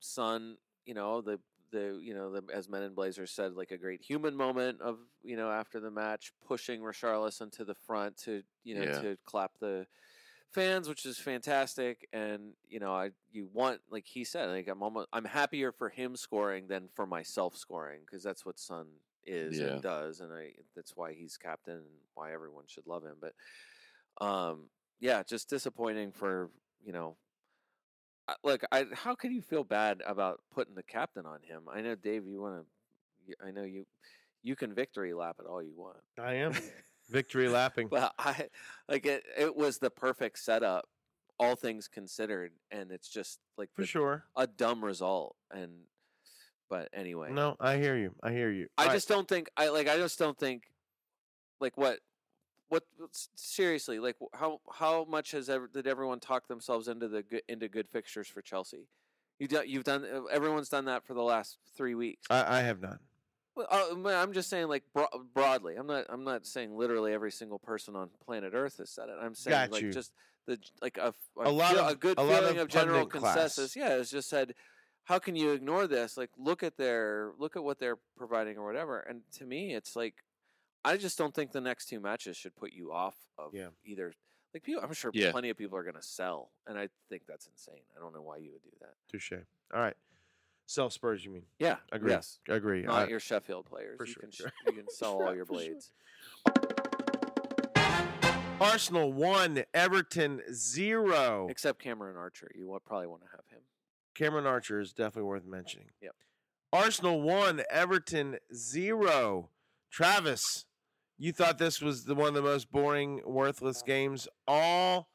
Son, you know, the the you know, the as Men in Blazers said like a great human moment of, you know, after the match pushing Richarlison to the front to, you know, Yeah. to clap the fans, which is fantastic. And you know, I you want like he said, like I'm almost I'm happier for him scoring than for myself scoring because that's what Son is Yeah. and does, and I that's why he's captain and why everyone should love him. But um, yeah, just disappointing for you know. Look, I how can you feel bad about putting the captain on him? I know, Dave, you want to I know you you can victory lap it all you want. I am victory lapping. well, I like it. It was the perfect setup, all things considered, and it's just like For the- sure. a dumb result. And but anyway, No, I hear you. I hear you. I All right. just don't think I like. I just don't think like what. What seriously? Like how how much has ever did everyone talk themselves into the good, into good fixtures for Chelsea? You do, you've done uh, everyone's done that for the last three weeks. I, I have not. Well, uh, I'm just saying, like bro- broadly. I'm not. I'm not saying literally every single person on planet Earth has said it. I'm saying Got like you. just the like a, f- A lot feel- of- a good a feeling of of, general pundit class. consensus. Yeah, it's just said, how can you ignore this? Like, look at their look at what they're providing or whatever. And to me, it's like, I just don't think the next two matches should put you off of Yeah. either. Like people, I'm sure Yeah. plenty of people are going to sell, and I think that's insane. I don't know why you would do that. Touche. All right. Sell Spurs, you mean? Yeah, Agree. Yes, Agree. not I- your Sheffield players. for you sure, can sure. you can sell all your for sure. blades. Arsenal one, Everton zero. Except Cameron Archer, you probably want to have him. Cameron Archer is definitely worth mentioning. Yep. Arsenal one, Everton zero. Travis, you thought this was the one of the most boring, worthless games all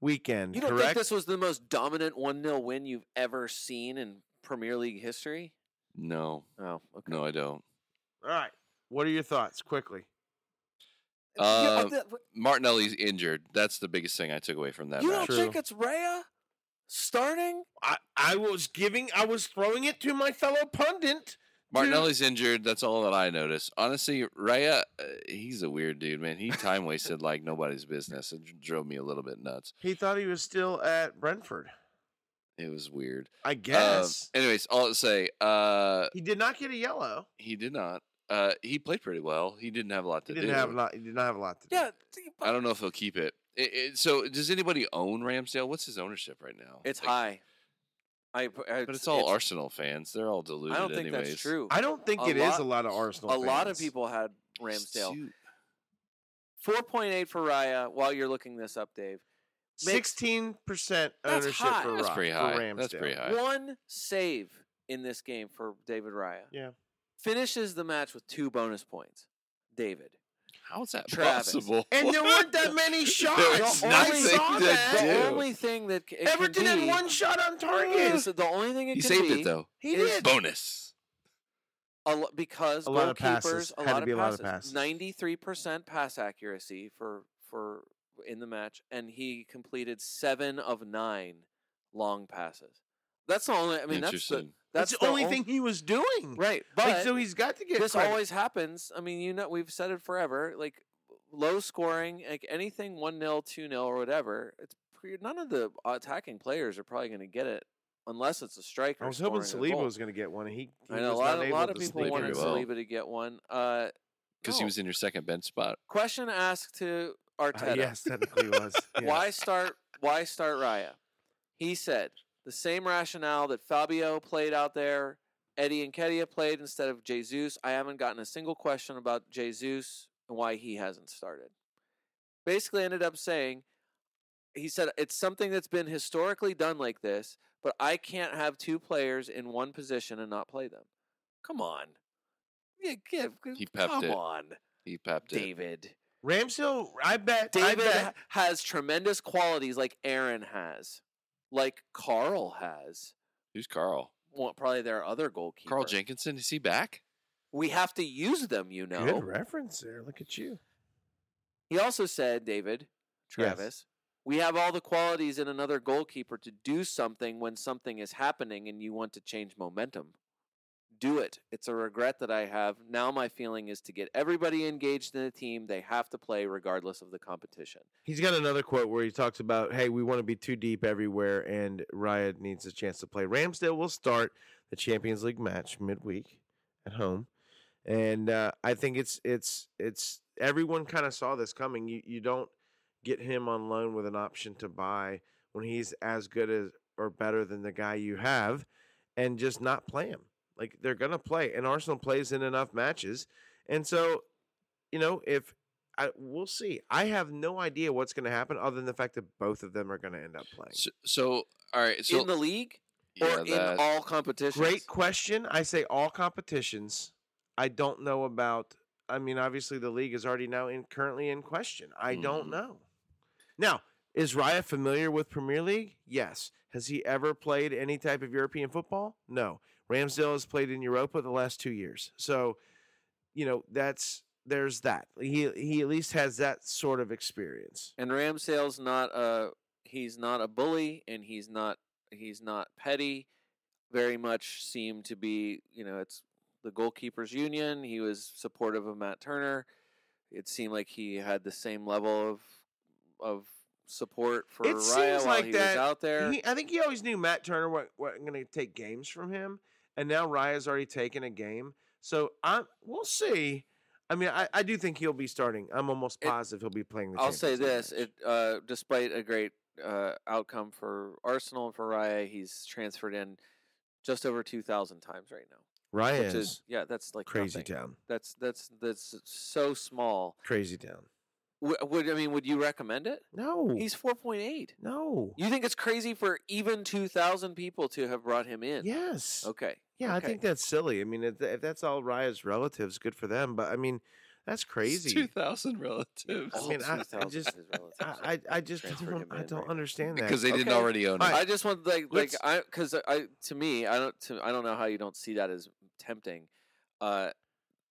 weekend, You don't correct? think this was the most dominant 1 0 win you've ever seen in Premier League history? No, Oh, okay. no, I don't. all right. What are your thoughts, quickly? You- Uh, th- Martinelli's injured. That's the biggest thing I took away from that you match. don't think it's Raya starting? I, I was giving, I was throwing it to my fellow pundit. Martinelli's injured. That's all that I noticed. Honestly, Raya, uh, he's a weird dude, man. He time wasted like nobody's business. It drove me a little bit nuts. He thought he was still at Brentford. It was weird. I Um, guess anyways, all to say, uh, he did not get a yellow. he did not. Uh, he played pretty well. He didn't have a lot to He didn't do. have a lot. He did not have a lot to do. Yeah. I don't know if he'll keep it. It- it- So, does anybody own Ramsdale? What's his ownership right now? It's Like, high. I, I, uh, but it's all Arsenal fans. They're all deluded. I don't think anyways. that's true. I don't think A it is lot- a lot of Arsenal. A lot of people had Ramsdale. Shoot. 4.8 for Raya while you're looking this up, Dave. Sixteen percent ownership high. for That's Ra- pretty for. Ramsdale. That's pretty high. One save in this game for David Raya. Yeah. Finishes the match with two bonus points. David. How is that Travis. possible? And there weren't that many There shots. was The I only- nothing saw to that. do. The only thing that c- it could Everton had be- one shot on Yes, target. The only thing it He could saved be it though. He is did. Bonus. a lo- because A lot of goalkeepers passes. a Had to lot be a of lot of passes. passes. Ninety-three percent pass accuracy for for in the match, and he completed seven of nine long passes. That's the only. I mean, that's the Interesting. That's, that's the only thing he was doing. right. But Like, so he's got to get this credit. always happens. I mean, you know, we've said it forever. Like low scoring, like anything one 0 two 0 or whatever. It's pre- none of the attacking players are probably going to get it unless it's a striker. I was hoping Saliba was going to get one. and He, he I know a lot, not a able lot of people wanted well. Saliba to get one. Uh, Because he was in your second bench spot. Question asked to Arteta. Uh, yes, technically was. Yeah. Why start? Why start Raya? He said the same rationale that Fabio played out there. Eddie Nketiah played instead of Jesus. I haven't gotten a single question about Jesus and why he hasn't started. Basically, ended up saying he said it's something that's been historically done like this, but I can't have two players in one position and not play them. Come on, yeah, give, He pepped come it. on, He pepped it. David. Ramsdale, I bet. I David bet. has tremendous qualities like Aaron has, like Carl has. Who's Carl? Well, probably their other goalkeeper. Carl Jenkinson. Is he back? We have to use them, you know. Good reference there. Look at you. He also said, David, Yes. Travis, we have all the qualities in another goalkeeper to do something when something is happening and you want to change momentum. Do it. It's a regret that I have. Now my feeling is to get everybody engaged in the team. They have to play regardless of the competition. He's got another quote where he talks about, "Hey, we want to be too deep everywhere, and Raya needs a chance to play." Ramsdale will start the Champions League match midweek at home, and uh, I think it's it's it's everyone kind of saw this coming. You you don't get him on loan with an option to buy when he's as good as or better than the guy you have, and just not play him. Like they're gonna play, and Arsenal plays in enough matches, and so you know if I, we'll see. I have no idea what's going to happen other than the fact that both of them are going to end up playing. So, so all right. So in the league yeah, or in all competitions? Great question. I say all competitions. I don't know about. I mean, obviously the league is already now in currently in question. I don't Mhm. know. Now, is Raya familiar with Premier League? Yes. Has he ever played any type of European football? No. Ramsdale has played in Europa the last two years. So, you know, that's there's that. He he at least has that sort of experience. And Ramsdale's not a he's not a bully and he's not he's not petty. Very much seemed to be, you know, it's the goalkeepers union. He was supportive of Matt Turner. It seemed like he had the same level of of support for It Raya seems while like he that was out there. He, I think he always knew Matt Turner wasn't, wasn't going to take games from him, and now Raya's already taken a game. So I we'll see. I mean, I, I do think he'll be starting. I'm almost It- positive he'll be playing the. Game. I'll say this: League it uh, despite a great uh, outcome for Arsenal and for Raya, he's transferred in just over two thousand times right now. match. Which is is yeah, that's like crazy nothing. town. That's that's that's so small. Crazy town. W- would I mean? Would you recommend it? No, He's four point eight. no. You think it's crazy for even two thousand people to have brought him in? Yes. Okay. Yeah, I think that's silly. I mean, if, if that's all Raya's relatives, good for them. But I mean, that's crazy. Two thousand relatives. I mean, I- I just- of his relatives I, I, I just transferred don't, I don't right understand that. because they didn't Okay. already own it. I just want like like Let's- I because I to me I don't to, I don't know how you don't see that as tempting, uh,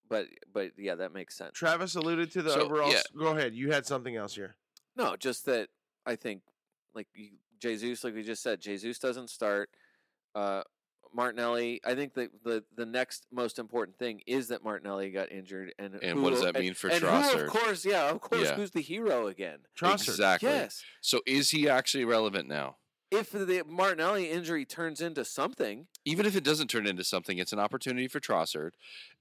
but but yeah that makes sense. Travis alluded to the So, overall. yeah. Go ahead. You had something else here. No, just that I think like you, Jesus, like we just said, Jesus doesn't start. Uh, Martinelli. I think that the the next most important thing is that Martinelli got injured, and And who what does will- that and- mean for and Who, of course, yeah, of course, Yeah. who's the hero again? Trossard. Exactly. Yes. So is he actually relevant now? If the Martinelli injury turns into something, Even if it doesn't turn into something, it's an opportunity for Trossard,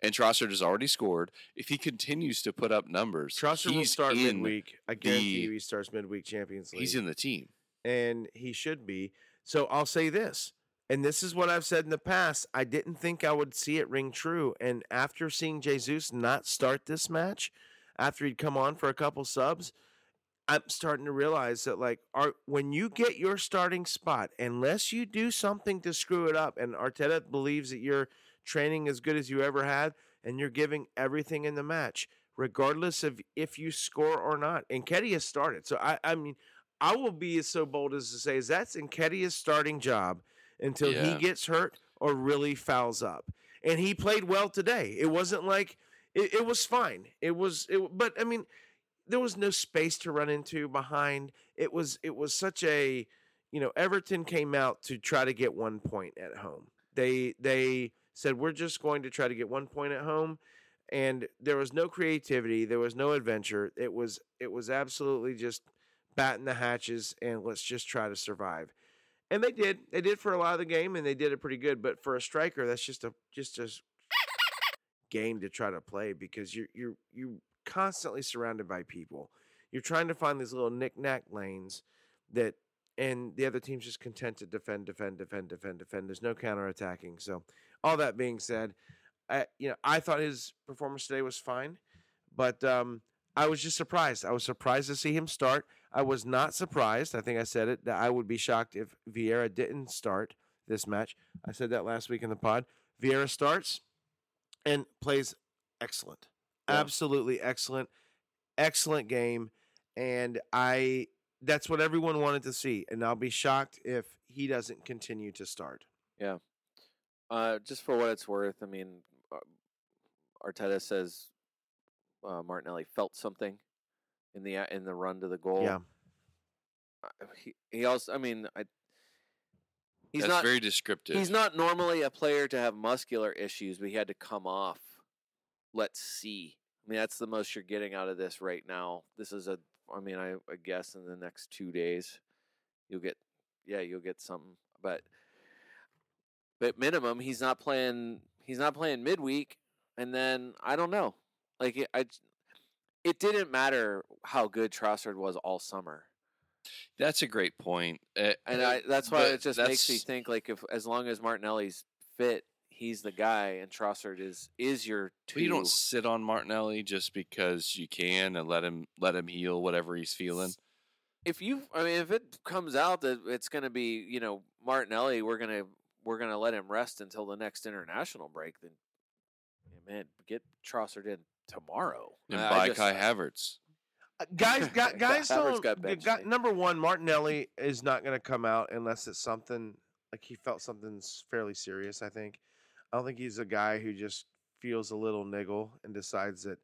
and Trossard has already scored. If he continues to put up numbers, Trossard will start midweek. I guarantee the- you he starts midweek Champions League. He's in the team. and he should be. So I'll say this, and this is what I've said in the past. I didn't think I would see it ring true, and after seeing Jesus not start this match, after he'd come on for a couple subs, I'm starting to realize that like are when you get your starting spot, unless you do something to screw it up, and Arteta believes that you're training as good as you ever had, and you're giving everything in the match, regardless of if you score or not. Nketiah has started, so I, I mean, I will be so bold as to say is that's Nketiah's starting job until Yeah. he gets hurt or really fouls up. And he played well today. It wasn't like it, it was fine. It was it, but I mean, there was no space to run into behind. It was it was such a you know, Everton came out to try to get one point at home. They they said we're just going to try to get one point at home and there was no creativity, there was no adventure. It was it was absolutely just batting the hatches and let's just try to survive. And they did. They did for a lot of the game and they did it pretty good, but for a striker that's just a just a game to try to play because you're you're you're constantly surrounded by people. You're trying to find these little knick-knack lanes that and the other team's just content to defend, defend, defend, defend, defend. There's no counterattacking. So, all that being said, I you know I thought his performance today was fine, but um, I was just surprised. I was surprised to see him start. I was not surprised. I think I said it that I would be shocked if Vieira didn't start this match. I said that last week in the pod. Vieira starts and plays excellent, Yeah. absolutely excellent, excellent game, and I that's what everyone wanted to see. And I'll be shocked if he doesn't continue to start. Yeah. Uh, just for what it's worth, I mean, uh, Arteta says uh, Martinelli felt something in the in the run to the goal. Yeah. He he also, I mean, I he's That's not very descriptive. he's not normally a player to have muscular issues, but he had to come off. Let's see. I mean, that's the most you're getting out of this right now. This is a, I mean, I, I guess in the next two days, you'll get, yeah, you'll get something. But, but minimum, he's not playing. He's not playing midweek, and then I don't know. Like I, it didn't matter how good Trossard was all summer, That's a great point. Uh, and uh, I that's why it just makes me think like if as long as Martinelli's fit, he's the guy, and Trossard is is your two. But you don't sit on Martinelli just because you can and let him let him heal whatever he's feeling. if you, I mean, if it comes out that it's going to be, you know, Martinelli, we're gonna we're gonna let him rest until the next international break. Then, man, get Trossard in tomorrow. And I buy just- Kai Havertz. Uh, guys, gu- guys don't. got g- benched, gu- mate. number one, Martinelli is not going to come out unless it's something like he felt something's fairly serious. I think. I don't think he's a guy who just feels a little niggle and decides that,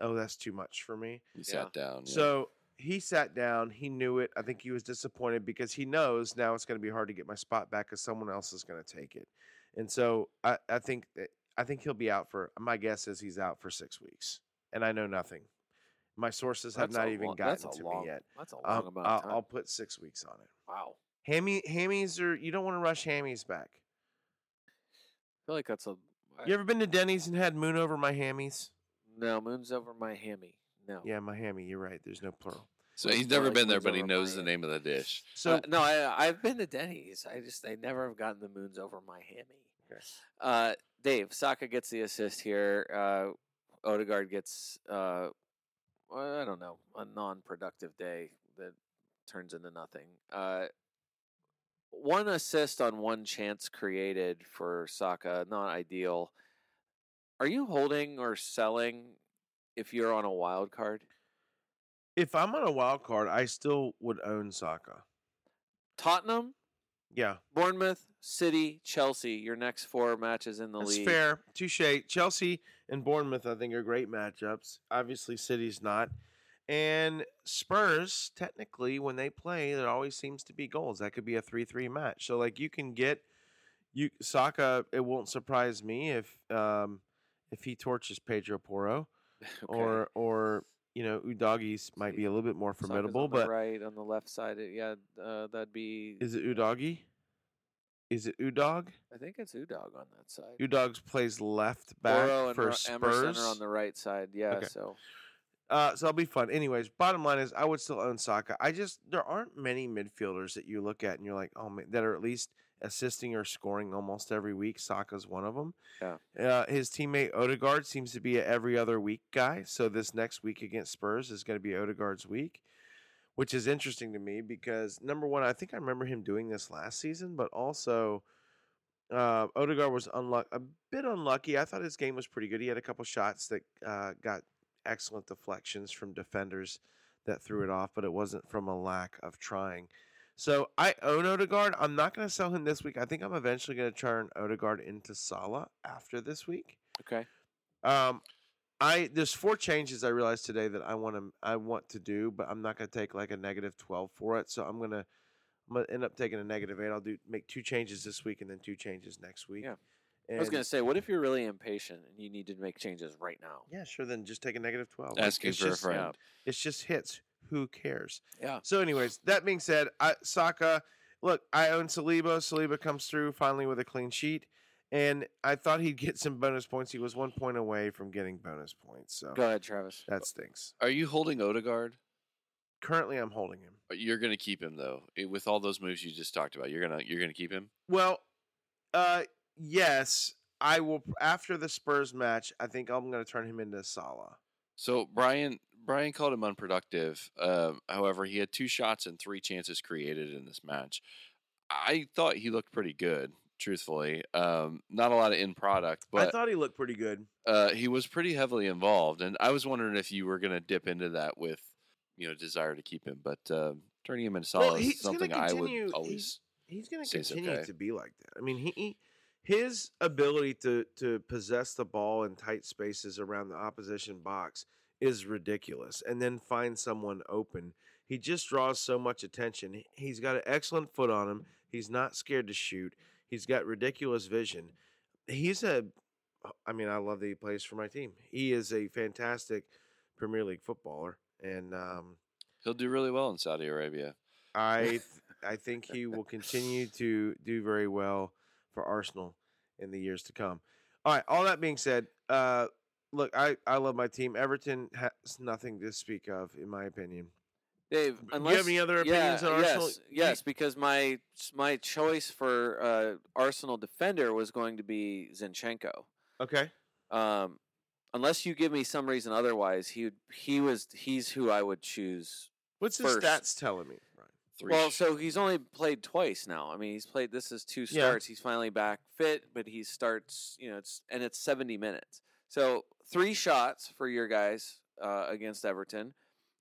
oh, that's too much for me. He Yeah. sat down. yeah. So he sat down. He knew it. I think he was disappointed because he knows now it's going to be hard to get my spot back because someone else is going to take it. And so I, I think that- I think he'll be out for. My guess is he's out for six weeks, and I know nothing. My sources have That's not even long- gotten to long- me yet. That's a long Um, amount I'll, of time. I'll put six weeks on it. wow. Hammy, hammies are you don't want to rush hammies back. I feel like that's a. You ever been to Denny's and had moon over my hammies? no, moon's over my hammy. No. Yeah, my hammy. You're right. There's no plural. So he's never like been there, but he knows the name of the dish. So Uh, no, I I've been to Denny's. I just I never have gotten the moons over my hammy. Okay. Uh, Dave Saka gets the assist here. Uh, Odegaard gets uh, I don't know a non-productive day that turns into nothing. Uh, one assist on one chance created for Saka, not ideal. Are you holding or selling if you're on a wild card? if I'm on a wild card, I still would own Saka. Tottenham, Yeah, Bournemouth, City, Chelsea, your next four matches in the that's league. fair. Touche. Chelsea and Bournemouth, I think, are great matchups. Obviously, City's not. And Spurs, technically, when they play, there always seems to be goals. That could be a three-three match. So, like, you can get you Saka. It won't surprise me if um, if he torches Pedro Porro Okay. or or you know Udogie's might be a little bit more formidable. on But right on the left side, it- yeah, uh, that'd be. is it Udogie? Is it Udog? I think it's Udog on that side. Udogs plays left back Boro and for Ro- Spurs. On the right side. Yeah, Okay. so Uh, so it'll be fun. Anyways, bottom line is I would still own Saka. I just there aren't many midfielders that you look at and you're like, oh man, that are at least assisting or scoring almost every week. Saka's one of them. Yeah. Uh, his teammate Odegaard seems to be a every other week guy. So this next week against Spurs is going to be Odegaard's week, which is interesting to me because number one, I think I remember him doing this last season, but also. Uh, Odegaard was unlucky, a bit unlucky. I thought his game was pretty good. He had a couple shots that uh, got excellent deflections from defenders that threw it off, but it wasn't from a lack of trying. So I own Odegaard. I'm not going to sell him this week. I think I'm eventually going to turn Odegaard into Salah after this week. okay. Um, I there's four changes I realized today that I want to I want to do, but I'm not going to take like a negative 12 for it. So I'm gonna I'm gonna end up taking a negative eight. I'll do make two changes this week and then two changes next week. Yeah. I was gonna say, what if you're really impatient and you need to make changes right now? Yeah, sure. Then just take a negative 12. Asking it's for a just- friend. It's just hits. Who cares? Yeah. So, anyways, that being said, I, Saka, look, I own Saliba. Saliba comes through finally with a clean sheet, and I thought he'd get some bonus points. He was one point away from getting bonus points, so Go ahead, Travis. that stinks. Are you holding Odegaard? Currently, I'm holding him. You're going to keep him though. With all those moves you just talked about, you're gonna you're gonna keep him. Well, uh, yes, I will. After the Spurs match, I think I'm going to turn him into Salah. So Brian Brian called him unproductive. Um, however, he had two shots and three chances created in this match. I thought he looked pretty good. Truthfully, um, not a lot of in product, but I thought he looked pretty good. uh, he was pretty heavily involved, and I was wondering if you were going to dip into that with, you know, desire to keep him. But um turning him into Salah he's is something I would always. He's going to continue okay. to be like that. I mean, he, he his ability to to possess the ball in tight spaces around the opposition box is ridiculous, and then find someone open. He just draws so much attention. He- He's got an excellent foot on him. He's not scared to shoot. He's got ridiculous vision. He's a I mean, I love that he plays for my team. He is a fantastic Premier League footballer, and um, He'll do really well in Saudi Arabia. I th- I think he will continue to do very well for Arsenal in the years to come. All right. All that being said, uh, look, I I love my team. Everton has nothing to speak of, in my opinion. Dave, unless you have any other opinions yeah, on Arsenal? Yes, yes, because my my choice for uh, Arsenal defender was going to be Zinchenko. Okay. Um, unless you give me some reason otherwise, he he was he's who I would choose. What's his First. stats telling me? Three Well, so he's only played twice now. I mean, he's played. This is two Yeah. starts. He's finally back fit, but he starts. You know, it's and it's seventy minutes. So three shots for your guys uh, against Everton.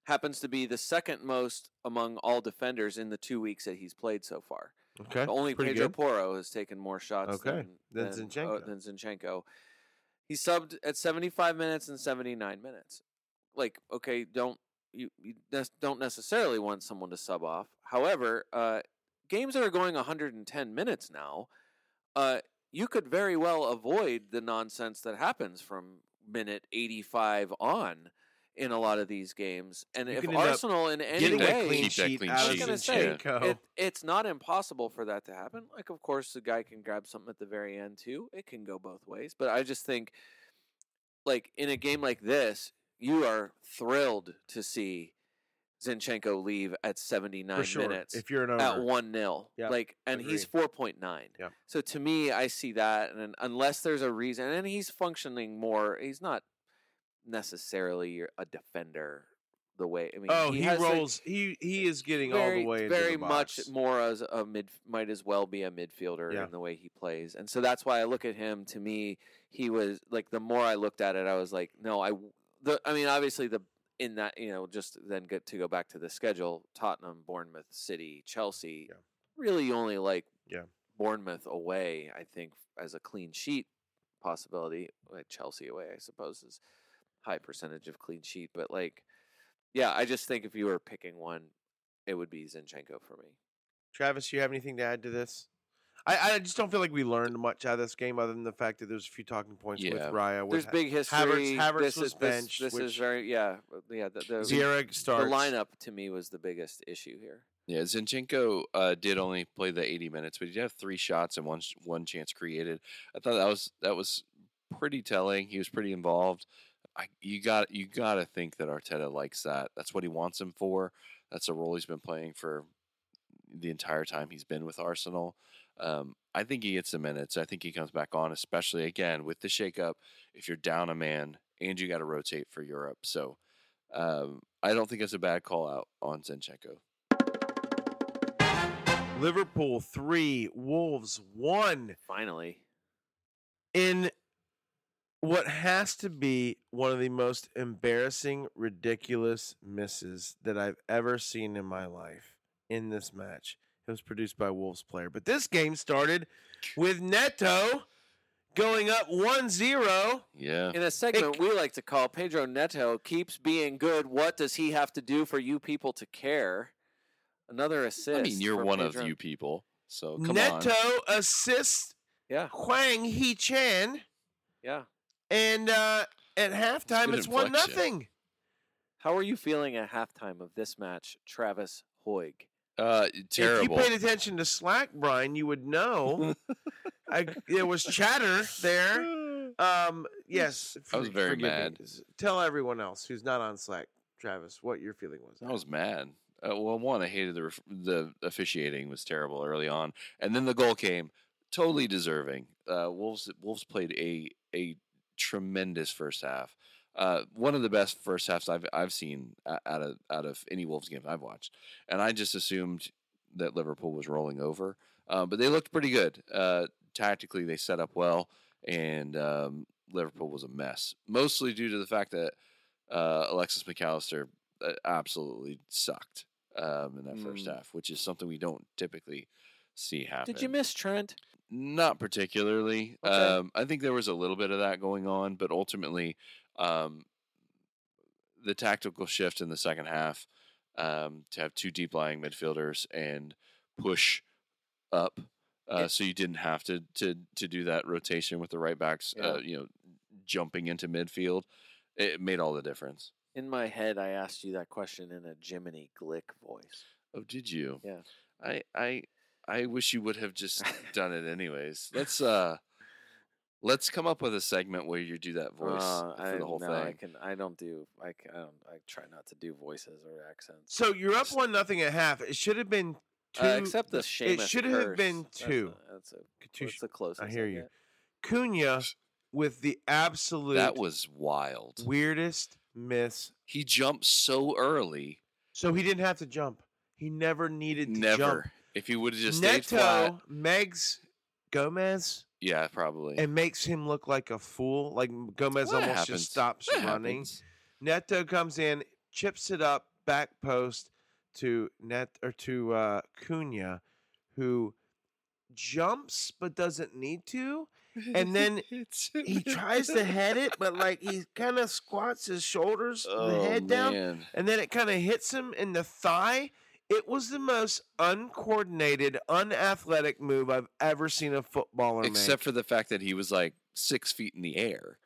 Happens to be the second most among all defenders in the two weeks that he's played so far. Okay. Only pretty Pedro good. Porro has taken more shots Okay, than, than than, Zinchenko. uh, than Zinchenko. He subbed at 75 minutes and 79 minutes. Like, okay, don't you, you don't necessarily want someone to sub off. However, uh, games that are going 110 minutes now, uh, you could very well avoid the nonsense that happens from minute 85 on in a lot of these games. And You if can Arsenal in any Getting a way clean sheet clean I of was gonna say Zinchenko. it, it's not impossible for that to happen. Like, of course, the guy can grab something at the very end too. It can go both ways. But I just think, like in a game like this, you are thrilled to see Zinchenko leave at seventy nine sure. minutes If you're an at one 0 Yep, Like, and he's four point nine. Yep. So to me, I see that, and unless there's a reason, and he's functioning more, he's not necessarily a defender the way. I mean, Oh, he, like, rolls. he he is getting all the way very the much more as a mid might as well be a midfielder Yeah. in the way he plays and so that's why i look at him to me he was like the more i looked at it i was like no i the i mean obviously the in that you know just then get to go back to the schedule tottenham bournemouth city chelsea Yeah. really only like Yeah. bournemouth away i think as a clean sheet possibility uh, chelsea away i suppose is high percentage of clean sheet but like yeah i just think if you were picking one it would be zinchenko for me Travis, do you have anything to add to this? I, I just don't feel like we learned much out of this game, other than the fact that there's a few talking points with Yeah. Raya. With There's Ha- big history. Havertz this was is, this, benched, This, is very yeah uh, yeah. The, the, Zierek the starts. lineup to me was the biggest issue here. Yeah, Zinchenko uh, did only play the 80 minutes, but he did have three shots and one one chance created. I thought that was that was pretty telling. He was pretty involved. I, you got you got to think that Arteta likes that. That's what he wants him for. That's a role he's been playing for the entire time he's been with Arsenal. Um, I think he gets the minutes. I think he comes back on, especially again with the shakeup. If you're down a man and you got to rotate for Europe, so um, I don't think it's a bad call out on Zinchenko. Liverpool three, Wolves one. Finally, in what has to be one of the most embarrassing, ridiculous misses that I've ever seen in my life in this match. It was produced by Wolves player. But this game started with Neto going up 1 0. Yeah. in a segment we like to call Pedro Neto keeps being good. What does he have to do for you people to care? Another assist. I mean, you're one Pedro. Of you people, so come on. Neto on. assists Yeah, Hwang Hee-chan. yeah. And uh, at halftime, good it's one inflection. nothing. How are you feeling at halftime of this match, Travis Hoig? Uh, terrible. If you paid attention to Slack, Brian, you would know. I, there was chatter there. Um, yes, I was very forgive me. mad. Tell everyone else who's not on Slack, Travis, what your feeling was. I was mad. Uh, well, one, I hated the ref- the officiating was terrible early on, and then the goal came, totally deserving. Uh, Wolves Wolves played a a tremendous first half. Uh, one of the best first halves I've I've seen out of out of any Wolves game I've watched, and I just assumed that Liverpool was rolling over, uh, but they looked pretty good. Uh, tactically, they set up well, and um, Liverpool was a mess, mostly due to the fact that uh, Alexis Mac Allister uh, absolutely sucked um, in that first Mm. half, which is something we don't typically see happen. Did you miss Trent? Not particularly. Okay. Um, I think there was a little bit of that going on, but ultimately, um, the tactical shift in the second half um, to have two deep lying midfielders and push up, uh, Yeah. so you didn't have to to to do that rotation with the right backs. Uh, you know, jumping into midfield, it made all the difference. In my head, I asked you that question in a Jiminy Glick voice. Oh, did you? Yeah. I I I wish you would have just done it anyways. Let's uh let's come up with a segment where you do that voice Uh, for I, the whole no, thing. I can. I don't do. I, c- I don't. I try not to do voices or accents. So you're up one nothing at half. It should have been two. Uh, except the Seamus It should have curse. been That's two. a- That's a. Two That's the closest. I hear you. get. Cunha with the absolute that was wild. weirdest miss. He jumped so early. So he didn't have to jump. He never needed to Never. jump. If he would have just stayed Neto, flat. Megs, Gomez. Yeah, probably. and makes him look like a fool. Like Gomez that almost happens. just stops That running. happens. Neto comes in, chips it up back post to Net or to uh, Cunha, who jumps but doesn't need to. And then He tries to head it, but like he kind of squats his shoulders, the oh, head down, man. and then it kind of hits him in the thigh. It was the most uncoordinated, unathletic move I've ever seen a footballer make. Except make. for the fact that he was like six feet in the air.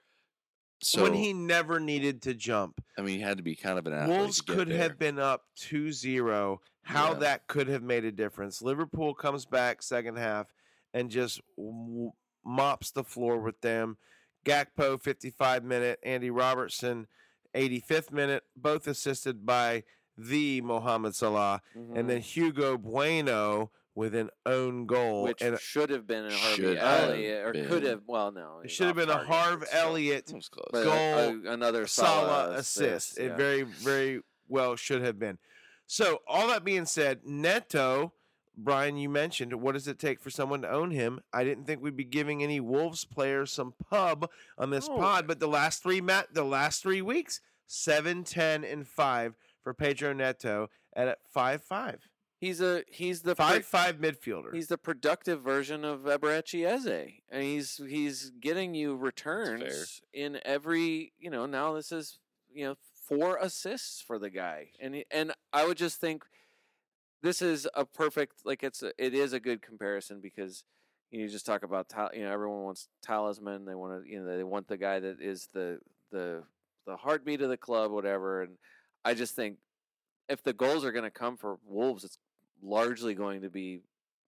So when he never needed to jump. I mean, he had to be kind of an athlete. Wolves could there. have been up 2-0. How Yeah. that could have made a difference. Liverpool comes back second half and just w- mops the floor with them. Gakpo 55 minute, Andy Robertson 85th minute, both assisted by the Mohamed Salah, and then mm-hmm. Hugo Bueno with an own goal. which and should have been a Harvey Should Elliott, or could have. Well, no, it should have been a target, Harv. Elliott That was. But a- goal, a- another Salah Salah assist. It yeah. very, very well should have been. So, all that being said, Neto, Brian, you mentioned, what does it take for someone to own him? I didn't think we'd be giving any Wolves players some pub on this No. pod, but the last three mat, the last three weeks, 7, 10, and 5 for Pedro Neto at 5 5. He's a he's the 5 pro- 5 midfielder. he's the productive version of Eberechi Eze, and he's he's getting you returns in every you know. Now this is you know four assists for the guy, and he- and I would just think this is a perfect like it's a, it is a good comparison because you just talk about you know everyone wants talisman they want to you know they want the guy that is the the the heartbeat of the club whatever and I just think if the goals are going to come for Wolves it's largely going to be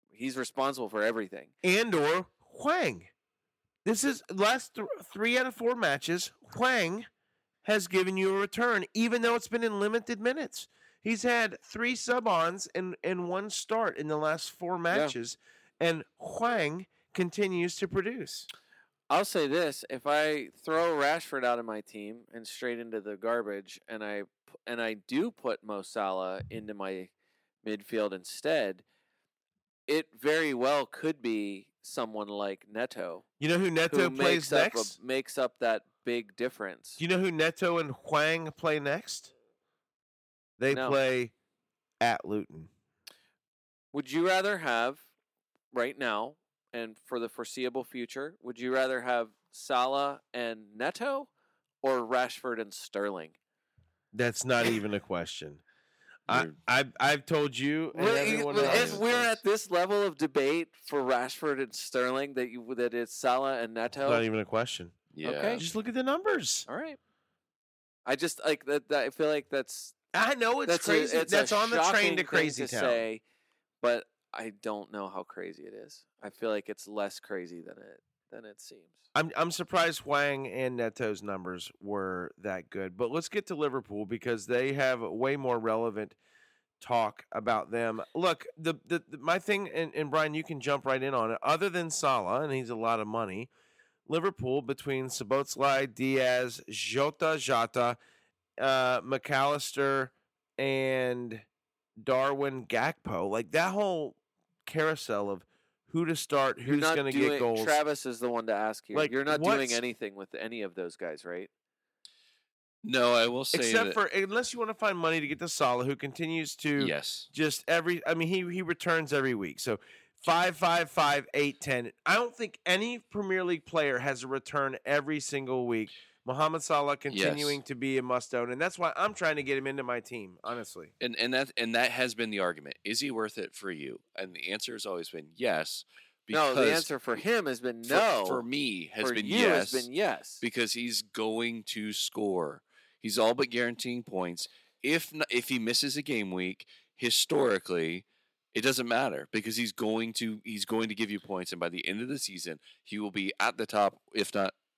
he's responsible for everything and or Hwang. This is last th- three out of four matches. Hwang has given you a return, even though it's been in limited minutes. He's had three sub-ons and and one start in the last four matches, and Hwang continues to produce. I'll say this: if I throw Rashford out of my team and straight into the garbage, and I and I do put Mo Salah into my midfield instead, it very well could be someone like Neto You know who Neto who plays makes up next? a, makes up that big difference. Do you know who Neto and Hwang play next? They No. play at Luton. Would you rather have right now and for the foreseeable future? Would you rather have Salah and Neto or Rashford and Sterling? That's not even a question. I I've I've told you and We're, everyone else. if we're at this level of debate for Rashford and Sterling that you that it's Salah and It's Neto. not even a question. Yeah. Okay. Just look at the numbers. All right. I just like that, that. I feel like that's I know it's that's a- crazy. it's a That's on the train shocking to thing Crazy to Town. say, but I don't know how crazy it is. I feel like it's less crazy than it than it seems. I'm I'm surprised Hwang and Neto's numbers were that good. But let's get to Liverpool because they have way more relevant talk about them. Look, the the, the my thing and, and Brian, you can jump right in on it. Other than Salah, and he's a lot of money, Liverpool between Szoboszlai, Diaz, Jota, Jota, uh, Mac Allister, and Darwin Gakpo, like that whole carousel of who to start, who's going to doing. get goals. Travis is the one to ask here. Like, You're not doing anything with any of those guys, right? No, I will say Except that, for unless you want to find money to get to Salah, who continues to yes. just every. I mean, he he returns every week. So five, five, five, eight, ten. I don't think any Premier League player has a return every single week. Mohamed Salah continuing to be a must own, and that's why I'm trying to get him into my team. Honestly, And and that and that has been the argument. Is he worth it for you? And the answer has always been yes. no, the because answer for him has been no. For, me, has For been you yes. has been yes. because he's going to score. He's all but guaranteeing points. If n if he misses a game week, historically, it doesn't matter because he's going to he's going to give you points, and by the end of the season, he will be at the top, if not y- y-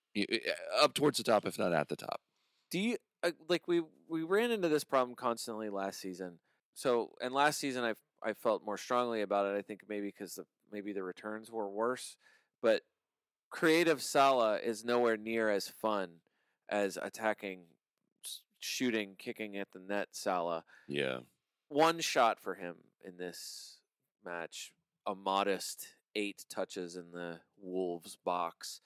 up towards the top, if not at the top. do you uh, like we we ran into this problem constantly last season so and last season i i felt more strongly about it i think maybe because the maybe the returns were worse but creative Salah is nowhere near as fun as attacking shooting kicking at the net Salah Yeah, one shot for him in this match a modest eight touches in the Wolves box.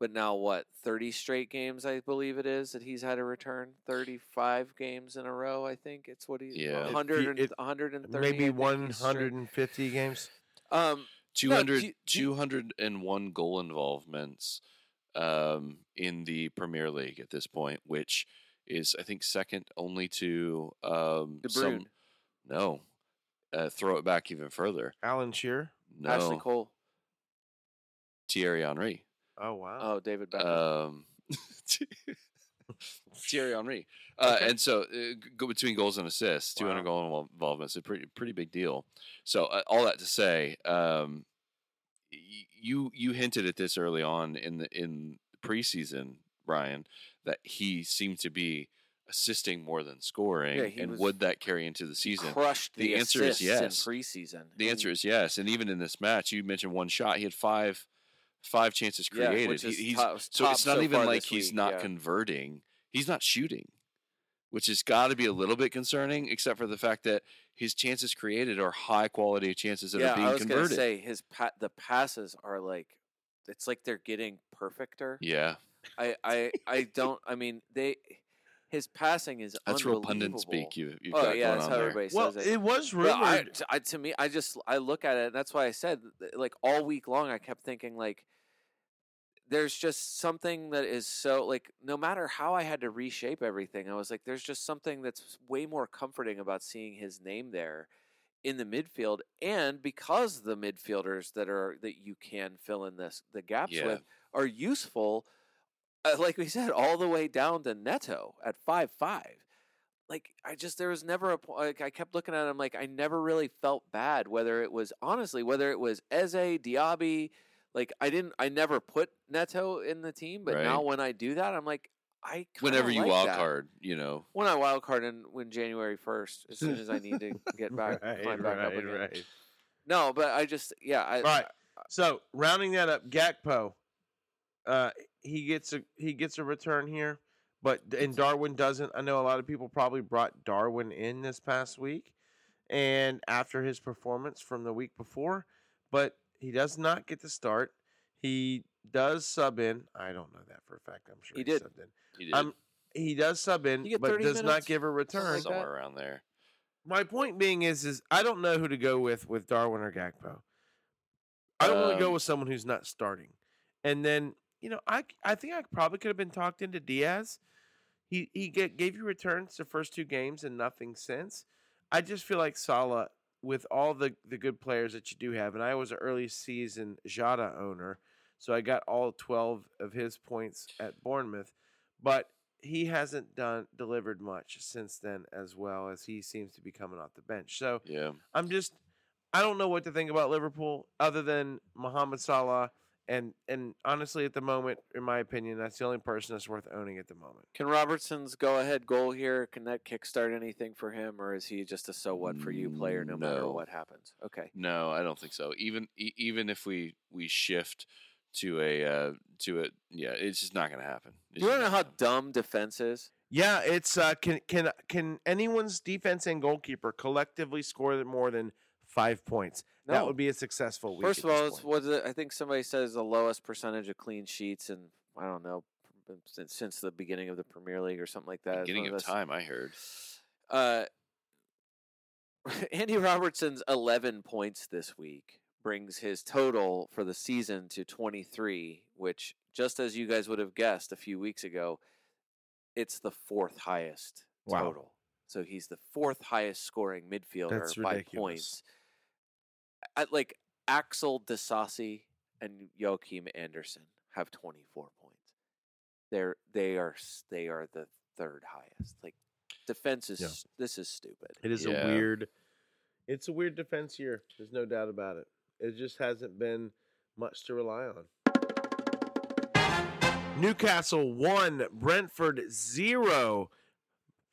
But now what? Thirty straight games, I believe it is that he's had a return. Thirty-five games in a row, I think it's what he. Yeah. Hundred and it- hundred and thirty. Maybe 150 games. Um, 200, do you- do you- 201 goal involvements um, in the Premier League at this point, which is, I think, second only to um, De some. No, uh, throw it back even further. Alan Shearer. No, Ashley Cole. Thierry Henry. Oh wow. Oh, David Beckham. Um, Thierry Henry. Uh, Okay. And so, uh, go between goals and assists, 200 Wow. goal invol- involvement is a pretty pretty big deal. So, uh, all that to say, um, y- you you hinted at this early on in the in preseason, Brian, that he seemed to be assisting more than scoring, Yeah, and would that carry into the season? crushed the the, answer is assists yes. in preseason. The answer is yes. And even in this match, you mentioned one shot. He had five five chances created. which He- he's, top- so top it's not so even like he's week, not yeah. converting. He's not shooting, which has got to be a little bit concerning, except for the fact that his chances created are high quality chances that yeah, are being I was converted. say his pa- the passes are like it's like they're getting perfecter. yeah, I, I I don't. I mean they. His passing is that's real pundit speak. You, you've oh got yeah, going that's on how there. everybody well, says it. it was But I, rumored. t- I- to me, I just I look at it, and that's why I said like all week long, I kept thinking like, there's just something that is so like no matter how I had to reshape everything, I was like, there's just something that's way more comforting about seeing his name there in the midfield, and because the midfielders that are that you can fill in this the gaps Yeah. with are useful. Uh, like we said, all the way down to Neto at five five like I just there was never a like I kept looking at him like I never really felt bad whether it was honestly whether it was Eze Diaby like I didn't I never put Neto in the team but now when I do that I'm like I Whenever you like wild that. card, you know, when I wild card and when January first as soon as I need to get back climb back up again no but I just yeah I Right. So rounding that up, Gakpo, uh, he gets a he gets a return here, but and Darwin doesn't. I know a lot of people probably brought Darwin in this past week, and after his performance from the week before, but he does not get to start. He does sub in. I don't know that for a fact. I'm sure He he, did. subbed in. he did Um, he does sub in, but 30 does not give a return. like somewhere around there. My point being is, is I don't know who to go with with Darwin or Gakpo. I don't want to go Um, with someone who's not starting. And then you know, I I think I probably could have been talked into Diaz. He he get, gave you returns the first two games and nothing since. I just feel like Salah with all the the good players that you do have, and I was an early season Jota owner, so I got all twelve of his points at Bournemouth, but he hasn't done delivered much since then as well as he seems to be coming off the bench. So Yeah, I'm just I don't know what to think about Liverpool other than Mohamed Salah and and honestly at the moment in my opinion that's the only person that's worth owning at the moment. can Robertson's go ahead goal here can that kickstart anything for him or is he just a so what for you player no matter what happens okay no, I don't think so. Even e- even if we we shift to a uh, to a yeah, it's just not going to happen. It's you want to just know how happen. dumb defense is Yeah, it's uh can can can anyone's defense and goalkeeper collectively score more than 5 points? That would be a successful week. First of all, it's point. it? I think somebody says the lowest percentage of clean sheets, and I don't know since, since the beginning of the Premier League or something like that. Beginning one of time. I heard. Uh, Andy Robertson's 11 points this week brings his total for the season to 23, which, just as you guys would have guessed a few weeks ago, it's the fourth highest Wow. total. So he's the fourth highest scoring midfielder by points. I, like Axel Disasi and Joachim Andersen have 24 points. They're they are they are the third highest. Like defense is Yeah. this is stupid. It is Yeah. a weird. It's a weird defense year. There's no doubt about it. It just hasn't been much to rely on. Newcastle one, Brentford zero.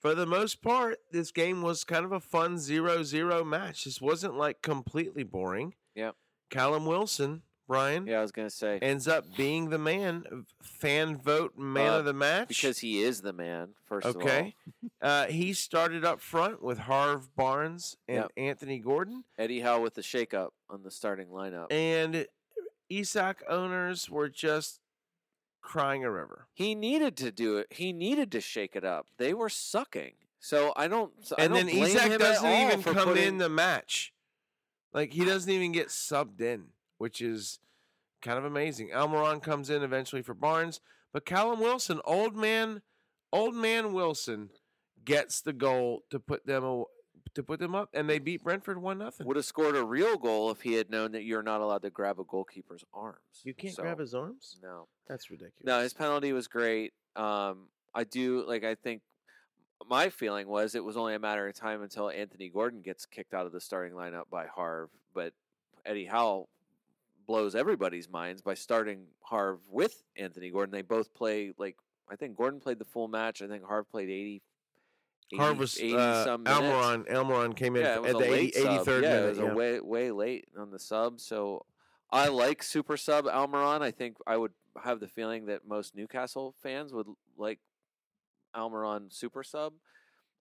For the most part, this game was kind of a fun 0-0 match. This wasn't like completely boring. Yep. Callum Wilson Brian, Yeah, I was gonna say ends up being the man, fan vote man Uh, of the match. because he is the man. First of all, okay, uh, he started up front with Harv Barnes and Yep. Anthony Gordon, Eddie Howe with the shakeup on the starting lineup. and Isak owners were just crying a river. he needed to do it. He needed to shake it up. They were sucking. So I don't. I and don't then Isak him doesn't even come putting- in the match. Like he doesn't even get subbed in, which is kind of amazing. Almiron comes in eventually for Barnes, but Callum Wilson, old man, old man Wilson, gets the goal to put them to put them up, and they beat Brentford one nothing. would have scored a real goal if he had known that you're not allowed to grab a goalkeeper's arms. You can't So, grab his arms. No, That's ridiculous. no, his penalty was great. Um, I do like. I think my feeling was it was only a matter of time until Anthony Gordon gets kicked out of the starting lineup by Harv, but Eddie Howe blows everybody's minds by starting Harv with Anthony Gordon. They both play like I think Gordon played the full match. I think Harv played 80, 80 Harvest 80 uh. Almiron Almiron came in Yeah, at the 80, 83rd yeah, minute. it was yeah. a way way late on the sub. So I like super sub Almiron. I think I would have the feeling that most Newcastle fans would like Almiron super sub.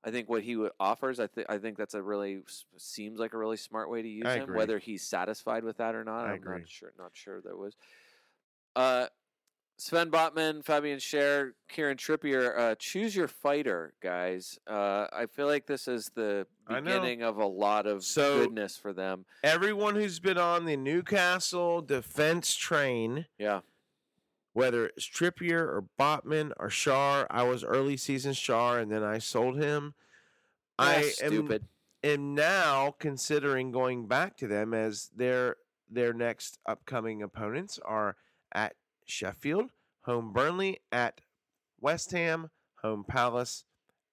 I think what he would offers, I think I think that's a really seems like a really smart way to use I him. agree. Whether he's satisfied with that or not, I I'm agree. not sure. Not sure there was. Uh, Sven Botman, Fabian Schär, Kieran Trippier. Uh, choose your fighter, guys. Uh, I feel like this is the beginning of a lot of So- goodness for them. Everyone who's been on the Newcastle defense train, Yeah, whether it's Trippier or Botman or Schär, I was early season Schär, and then I sold him. I That's am, stupid. am now considering going back to them as their their next upcoming opponents are at Sheffield, home Burnley, at West Ham, home Palace,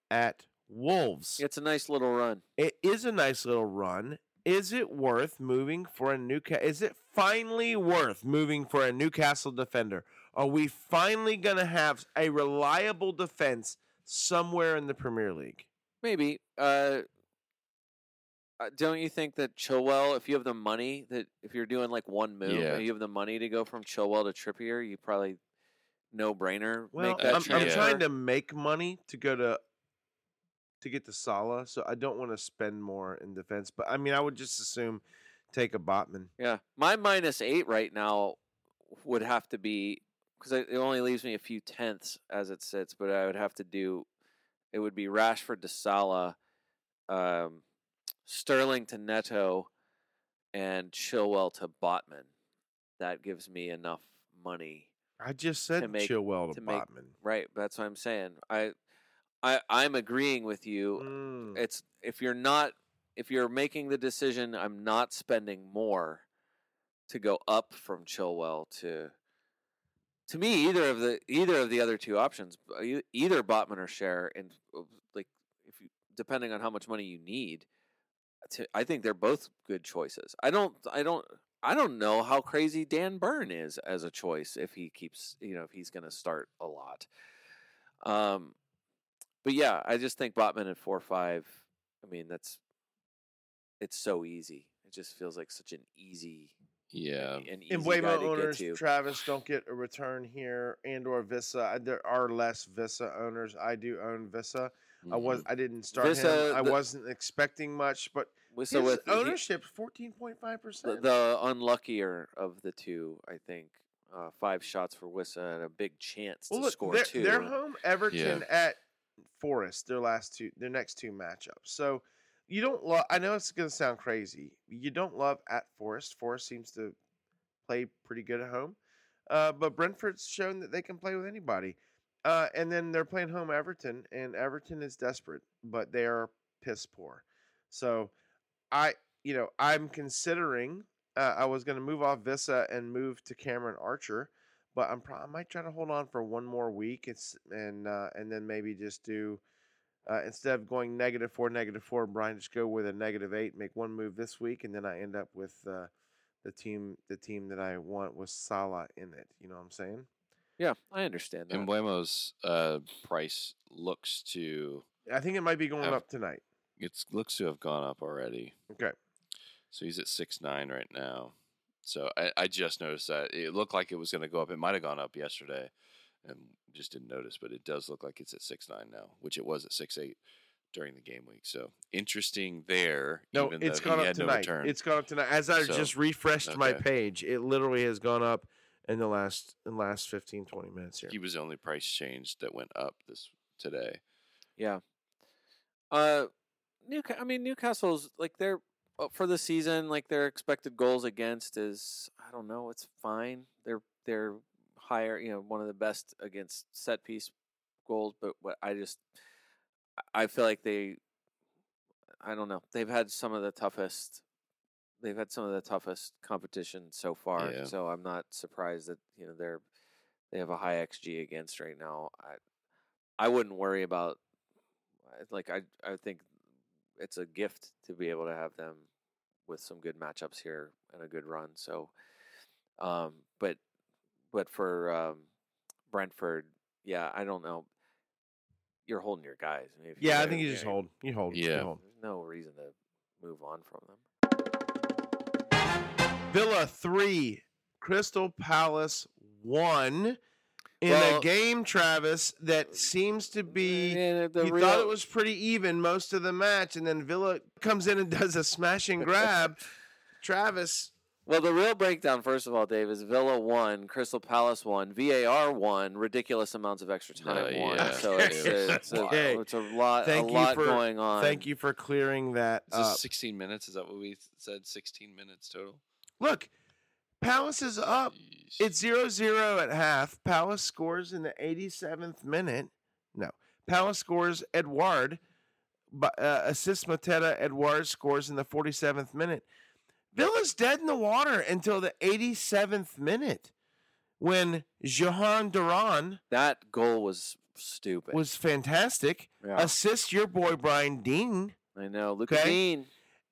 at Wolves. It's a nice little run. It is a nice little run. Is it worth moving for a Newcastle? Is it finally worth moving for a Newcastle defender? Are we finally going to have a reliable defense somewhere in the Premier League? Maybe. Uh, uh, don't you think that Chilwell, if you have the money, that if you're doing like one move, Yeah. and you have the money to go from Chilwell to Trippier, you probably no brainer Well, make that I'm, I'm trying to make money to go to to get to Salah, so I don't want to spend more in defense. But I mean, I would just assume take a Botman. Yeah, my minus eight right now would have to be because it only leaves me a few tenths as it sits, but I would have to do. It would be Rashford to Salah, um, Sterling to Neto, and Chilwell to Botman. That gives me enough money I just said make- Chilwell to, to make- Botman. Right, that's what I'm saying. I, I, I'm agreeing with you. Mm. It's if you're not, if you're making the decision, I'm not spending more to go up from Chilwell to. To me, either of the either of the other two options, either Botman or Schär, and like if you depending on how much money you need, to, I think they're both good choices. I don't, I don't, I don't know how crazy Dan Burn is as a choice if he keeps, you know, if he's going to start a lot. Um, but yeah, I just think Botman at four five. I mean, that's it's so easy. It just feels like such an easy, Yeah. an easy And guy Waymo to owners, to. Travis, don't get a return here, and or Wissa. There are less Wissa owners. I do own Wissa. I was Mhm. I didn't start Wissa, him. I the- wasn't expecting much, but With- so his with ownership fourteen point five percent. the unluckier of the two, I think. Uh, five shots for Wissa and a big chance Well, to look, score they're, two. they're home Everton at Forest. Their last two, their next two matchups. So you don't love. I know it's going to sound crazy. You don't love at Forest. Forest seems to play pretty good at home, uh, but Brentford's shown that they can play with anybody. Uh, and then they're playing home Everton, and Everton is desperate, but they are piss poor. So I, you know, I'm considering. Uh, I was going to move off Wissa and move to Cameron Archer, but I'm pro- I might try to hold on for one more week. It's and uh, and then maybe just do uh, instead of going negative four, negative four. Brian just go with a negative eight, make one move this week, and then I end up with uh, the team the team that I want with Salah in it. You know what I'm saying? yeah, I understand that. And Mbeumo's uh, price looks to I think it might be going Have- up tonight. It's looks to have gone up already. Okay. So he's at six nine right now. So I, I just noticed that it looked like it was going to go up. It might have gone up yesterday, and just didn't notice. But it does look like it's at six nine now, which it was at six eight during the game week. So interesting there. No, even it's though gone up had no tonight. it's gone up tonight. As I So, just refreshed my page, it literally has gone up in the last in the last 15, 20 minutes here. he was the only price change that went up this today. Yeah. Uh, Newca- I mean Newcastle's like they're uh, for the season like their expected goals against is I don't know it's fine they're they're higher you know one of the best against set piece goals but what I just I feel like they I don't know they've had some of the toughest they've had some of the toughest competition so far Yeah. so I'm not surprised that you know they're they have a high xG against right now I I wouldn't worry about like I I think it's a gift to be able to have them with some good matchups here and a good run. So, um, but but for um, Brentford, yeah, I don't know. You're holding your guys. I mean, if yeah, I think you just hold. You hold. you Yeah. hold. There's no reason to move on from them. Villa three, Crystal Palace one. In Well- a game, Travis, that seems to be yeah, you real, thought it was pretty even most of the match, and then Villa comes in and does a smash and grab. Travis, Well, the real breakdown, first of all, Dave, is Villa won, Crystal Palace won, VAR won, ridiculous amounts of extra time Uh, won. yeah. So it's a, it's, a, Okay. it's a lot, Thank a you lot for- going on. thank you for clearing that Is this up. 16 minutes? Is that what we said? 16 minutes total? Look, Palace is up. It's 0 0 at half. Palace scores in the 87th minute. No. Palace scores Edouard. But, uh, assists Mateta. Edouard scores in the 47th minute. Villa's dead in the water until the 87th minute when Jhon Durán That goal was stupid. was fantastic. yeah. Assist your boy Brian Dean. I know. Luca Okay. Dean,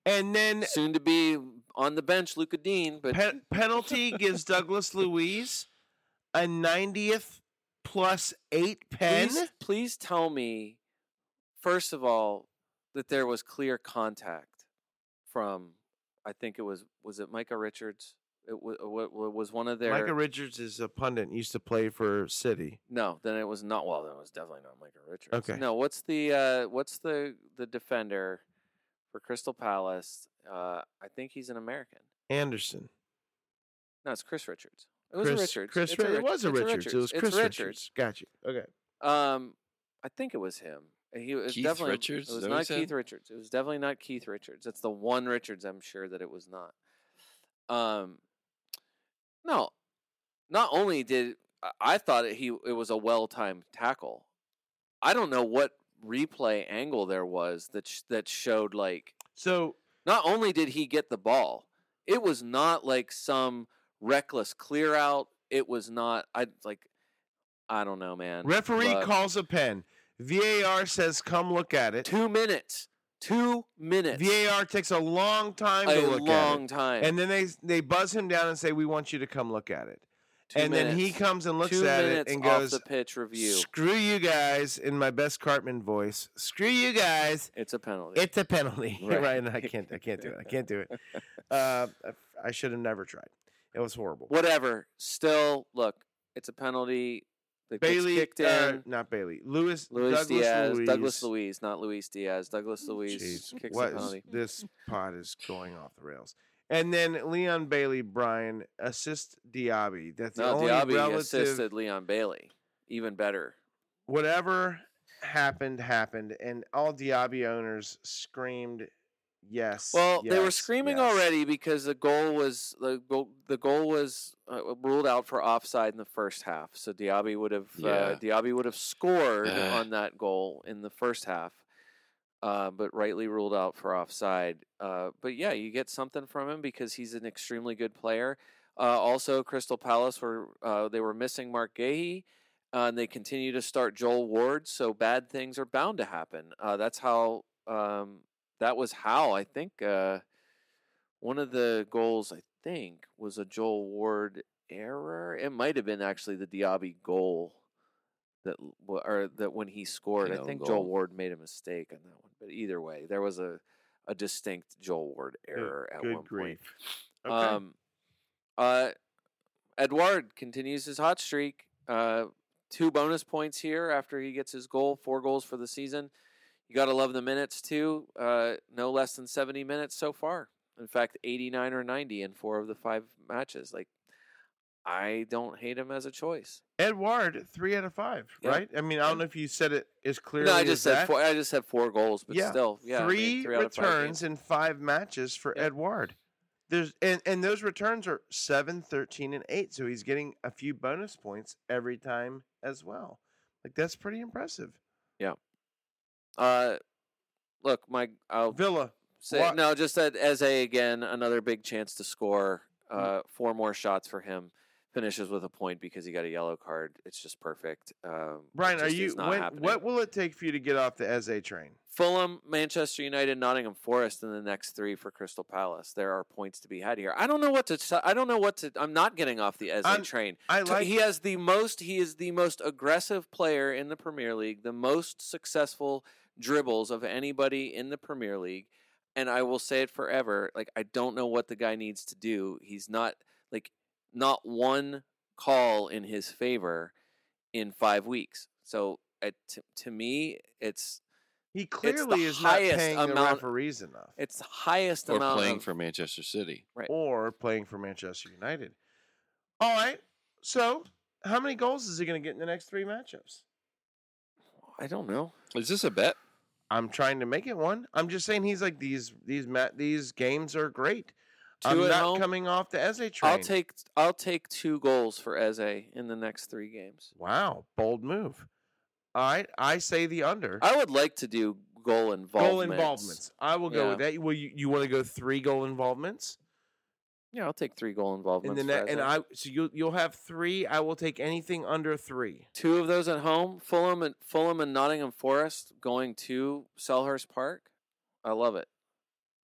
And then soon to be on the bench, Lucas Digne, but Pe- penalty gives Douglas Luiz a 90th plus eight pen. please, please tell me, first of all, that there was clear contact from, I think it was, was it Micah Richards? It was, was one of their. Micah Richards is a pundit. Used to play for City. No, then it was not. Well, then it was definitely not Micah Richards. Okay. No, what's the uh, what's the the defender for Crystal Palace? Uh, I think he's an American. Anderson. No, it's Chris Richards. It was Chris, a Richards. Chris It's a it was a it's Richards. It was Chris Richards. Richards. Got you. Okay. Um, I think it was him. He was Keith definitely Richards? It Is was that what you not Keith said? Richards. It was definitely not Keith Richards. It's the one Richards. I'm sure that it was not. Um, no, not only did I- I thought it, he it was a well timed tackle. I don't know what replay angle there was that sh- that showed like So not only did he get the ball, it was not like some reckless clear out. It was not. I like. I don't know, man. referee but- calls a pen. VAR says, "Come look at it." Two minutes. Two minutes. VAR takes a long time to a look long at time. and then they they buzz him down and say, "We want you to come look at it." Two and then he comes and looks Two at it minutes and off goes, the pitch review. "Screw you guys!" In my best Cartman voice, "Screw you guys!" It's a penalty. It's a penalty, Right. right? And I can't, I can't do it. I can't do it. Uh, I should have never tried. It was horrible. Whatever. Still, look, it's a penalty. That gets Bailey, kicked uh, in. not Bailey. Lewis, Luis Douglas Diaz. Douglas Luiz, not Luis Diaz. Douglas Luiz Jeez, kicks what the is- penalty. this pod is going off the rails. And then Leon Bailey, Brian assist Diaby. That's the No, only Diaby relative. assisted Leon Bailey. Even better. Whatever happened happened, and all Diaby owners screamed, "Yes!" Well, they were screaming yes." already because the goal was the goal, the goal was uh, ruled out for offside in the first half. So Diaby would have uh, Diaby would have scored Ugh. on that goal in the first half, uh, but rightly ruled out for offside. Uh, but yeah, you get something from him because he's an extremely good player. Uh, also, Crystal Palace were uh, they were missing Marc Guéhi. Uh, and they continue to start Joel Ward, so bad things are bound to happen. Uh, that's how um, that was how I think one of the goals I think was a Joel Ward error. It might have been actually the Diaby goal that or that when he scored. I think goal. Joel Ward made a mistake on that one. But either way, there was a a distinct Joel Ward Good- error at Good one grief. point. Okay. Um, Uh, Edouard continues his hot streak. Uh, two bonus points here after he gets his goal. Four goals for the season. You got to love the minutes too. Uh, no less than 70 minutes so far. In fact, 89 or 90 in four of the five matches. Like, I don't hate him as a choice. Edouard, three out of five, Yeah. right? I mean, I don't know if you said it as clearly. no, I as just said that. four. I just said four goals, but yeah, still, yeah, I mean, three, three five returns in five matches for Yeah. Edouard. There's and and those returns are 7, 13, and eight, so he's getting a few bonus points every time as well. Like that's pretty impressive. Yeah. Uh, look, my I'll Villa, say what- no. Just that Eze again, another big chance to score. Mm. Uh, four more shots for him. Finishes with a point because he got a yellow card. It's just perfect. Um, Brian, are you? When, what will it take for you to get off the Eze train? Fulham, Manchester United, Nottingham Forest in the next three for Crystal Palace. There are points to be had here. I don't know what to. I don't know what to. I'm not getting off the Eze I'm- train. I like. he has the most. He is the most aggressive player in the Premier League. The most successful dribbles of anybody in the Premier League. And I will say it forever. Like I don't know what the guy needs to do. He's not like not one call in his favor in five weeks. So uh, to, to me, it's he the clearly is not highest paying the referees enough, it's the highest or amount playing of, for Manchester City. right? or playing for Manchester United. All right. So, how many goals is he going to get in the next three matchups? I don't know. Is this a bet? I'm trying to make it one. I'm just saying he's like these these ma- these games are great. Two I'm not home. coming off the Eze train. I'll take I'll take two goals for Eze in the next three games. Wow, bold move. All right, I say the under. I would like to do goal involvements. goal involvements. I will go with that. Well, you, you want to go three goal involvements, Yeah, I'll take three goal and involvements. then that, and I so you'll you'll have three. I will take anything under three. two of those at home. Fulham and Fulham and Nottingham Forest going to Selhurst Park. I love it.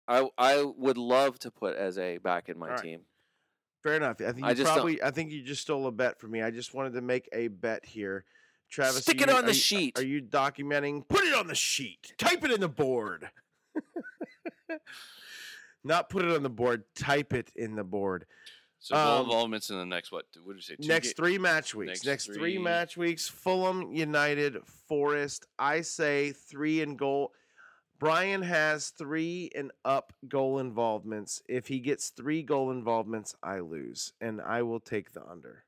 I I would love to put Eze back in my All right. team. Fair enough. I think you I just don't- I think you just stole a bet from me. I just wanted to make a bet here. Travis, are Stick it you- on the you- sheet. Are you documenting? Put it on the sheet. Type it in the board. Not put it on the board. Type it in the board. So goal Um, involvements in the next what? What did you say? Two next ga- three match weeks. next Next, three three- match weeks. Fulham United, Forest. I say three and goal. Brian has three and up goal involvements. If he gets three goal involvements, I lose, and I will take the under.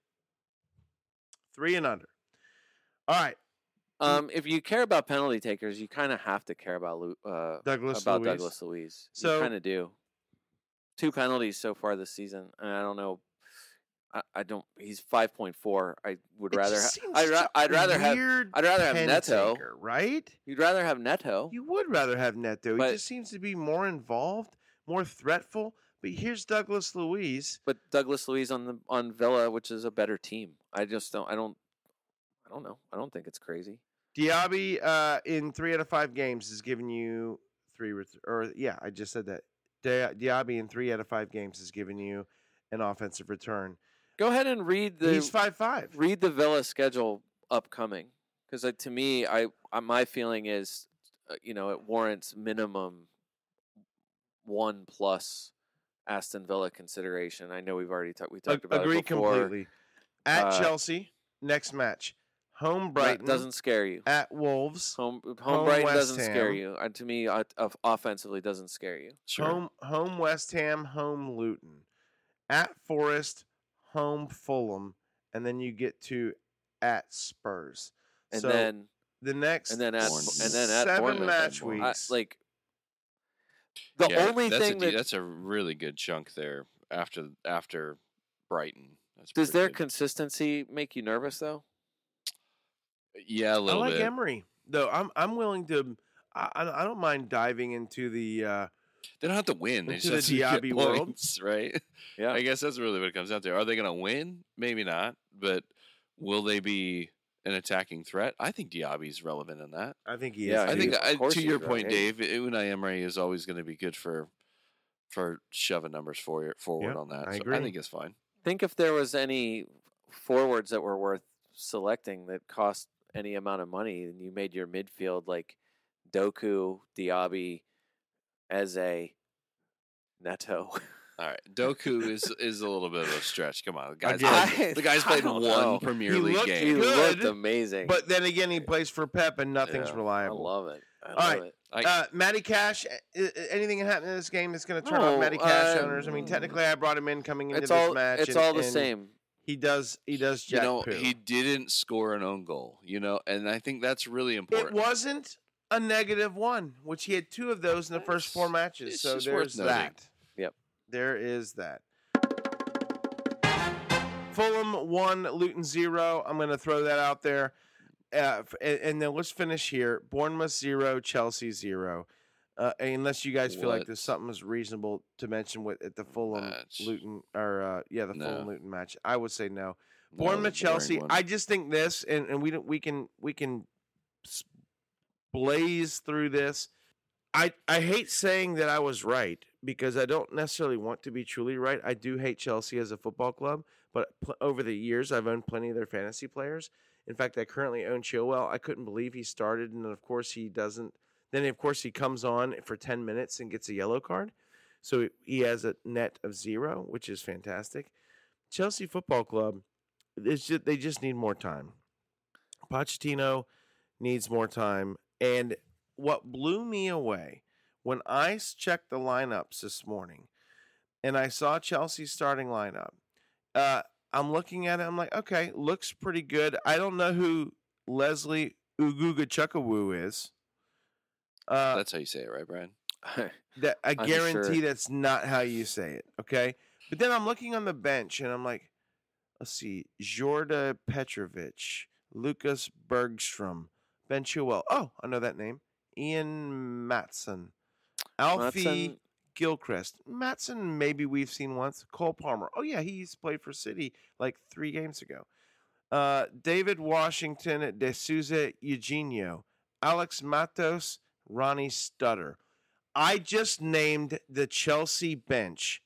Three and under. All right, Um, if you care about penalty takers, you kind of have to care about uh, Douglas about. Douglas Luiz. So- you kind of do. Two penalties so far this season, and I don't know. I, I don't. He's five point four. I would It rather. Ha- I'd, ra- I'd rather have. I'd rather have Neto. taker, right? You'd rather have Neto. You would rather have Neto. But- he just seems to be more involved, more threatful. But here's Douglas Luiz. but Douglas Luiz on the on Villa, which is a better team. I just don't. I don't. I don't know. I don't think it's crazy. Diaby uh, in three out of five games has given you three or yeah, I just said that. Dia- Diaby in three out of five games has given you an offensive return. Go ahead and read the He's five five. read the Villa schedule upcoming because uh, to me, I, I my feeling is, uh, you know, it warrants minimum one plus Aston Villa consideration. I know we've already talked. We talked about agree it before. completely. At Uh, Chelsea, next match, home That Brighton doesn't scare you. at Wolves, Home home, home Brighton West doesn't scare you. Uh, to me, uh, offensively doesn't scare you. Sure. home home West Ham, home Luton, at Forest, home Fulham, and then you get to at Spurs. And so then the next and then at Bournemouth. and then at seven Bournemouth. match I- weeks. like the Yeah, only that's thing a, that that's a really good chunk there after after Brighton. That's does their good. consistency make you nervous though? yeah a I little bit. I like bit. Emery though. I'm I'm willing to. I, I I don't mind diving into the. Uh, They don't have to win. They just the have to Diaby get world. points, right? Yeah. I guess that's really what it comes down to. Are they going to win? Maybe not. But will they be an attacking threat? I think Diaby's relevant in that. I think he Yeah, is. I think too. I, to your point, Hey. Dave, Unai Emery is always going to be good for for shoving numbers for, forward Yep, on that. I so agree. I think it's fine. think if there was any forwards that were worth selecting that cost any amount of money, and you made your midfield like Doku, Diaby, Eze, Neto. All right, Doku is is a little bit of a stretch. Come on, the guy's Again, played, the guy's played one know. Premier He League looked- He game. Good. looked amazing. But then again, he plays for Pep, and nothing's Yeah, reliable. I love it. I All love right. it. Uh, Matty Cash, anything that happened in this game that's going to turn off No, Matty Cash uh, owners? I mean, technically, I brought him in coming into It's this all match. it's and- all the and same. He does. He does. you know, poo. he didn't score an own goal. You know, and I think that's really important. It wasn't a negative one, which he had two of those in the first four matches. it's So there's that. Yep. There is that. Fulham one, Luton zero. I'm going to throw that out there. Uh, and, and then let's finish here. Bournemouth zero, Chelsea zero. Uh, unless you guys feel like there's something is reasonable to mention with at the Fulham Match. Luton or uh, yeah the No. Fulham Luton match, I would say no. That Bournemouth Chelsea. one. I just think this, and, and we don't, we can we can blaze through this. I I hate saying that I was right because I don't necessarily want to be truly right. I do hate Chelsea as a football club, but pl- over the years I've owned plenty of their fantasy players. In fact, I currently own Chilwell. I couldn't believe he started, and of course he doesn't. Then of course he comes on for ten minutes and gets a yellow card, so he has a net of zero, which is fantastic. Chelsea Football Club just they just need more time. Pochettino needs more time. And what blew me away when I checked the lineups this morning and I saw Chelsea's starting lineup, uh, I'm looking at it, I'm like, okay, looks pretty good. I don't know who Leslie Uguga is. Uh, That's how you say it, right, Brian? that I I'm guarantee sure. that's not how you say it. Okay, but then I'm looking on the bench and I'm like, let's see, Jorda Petrovic, Lucas Bergstrom, Ben Chilwell. Oh, I know that name. Ian Maatsen, Alfie Maatsen- Gilchrist. Maatsen, maybe we've seen once. Cole Palmer. Oh yeah, he's played for City like three games ago. Uh, David Washington, De Souza Eugenio, Alex Matos, Ronnie Stutter. I just named the Chelsea bench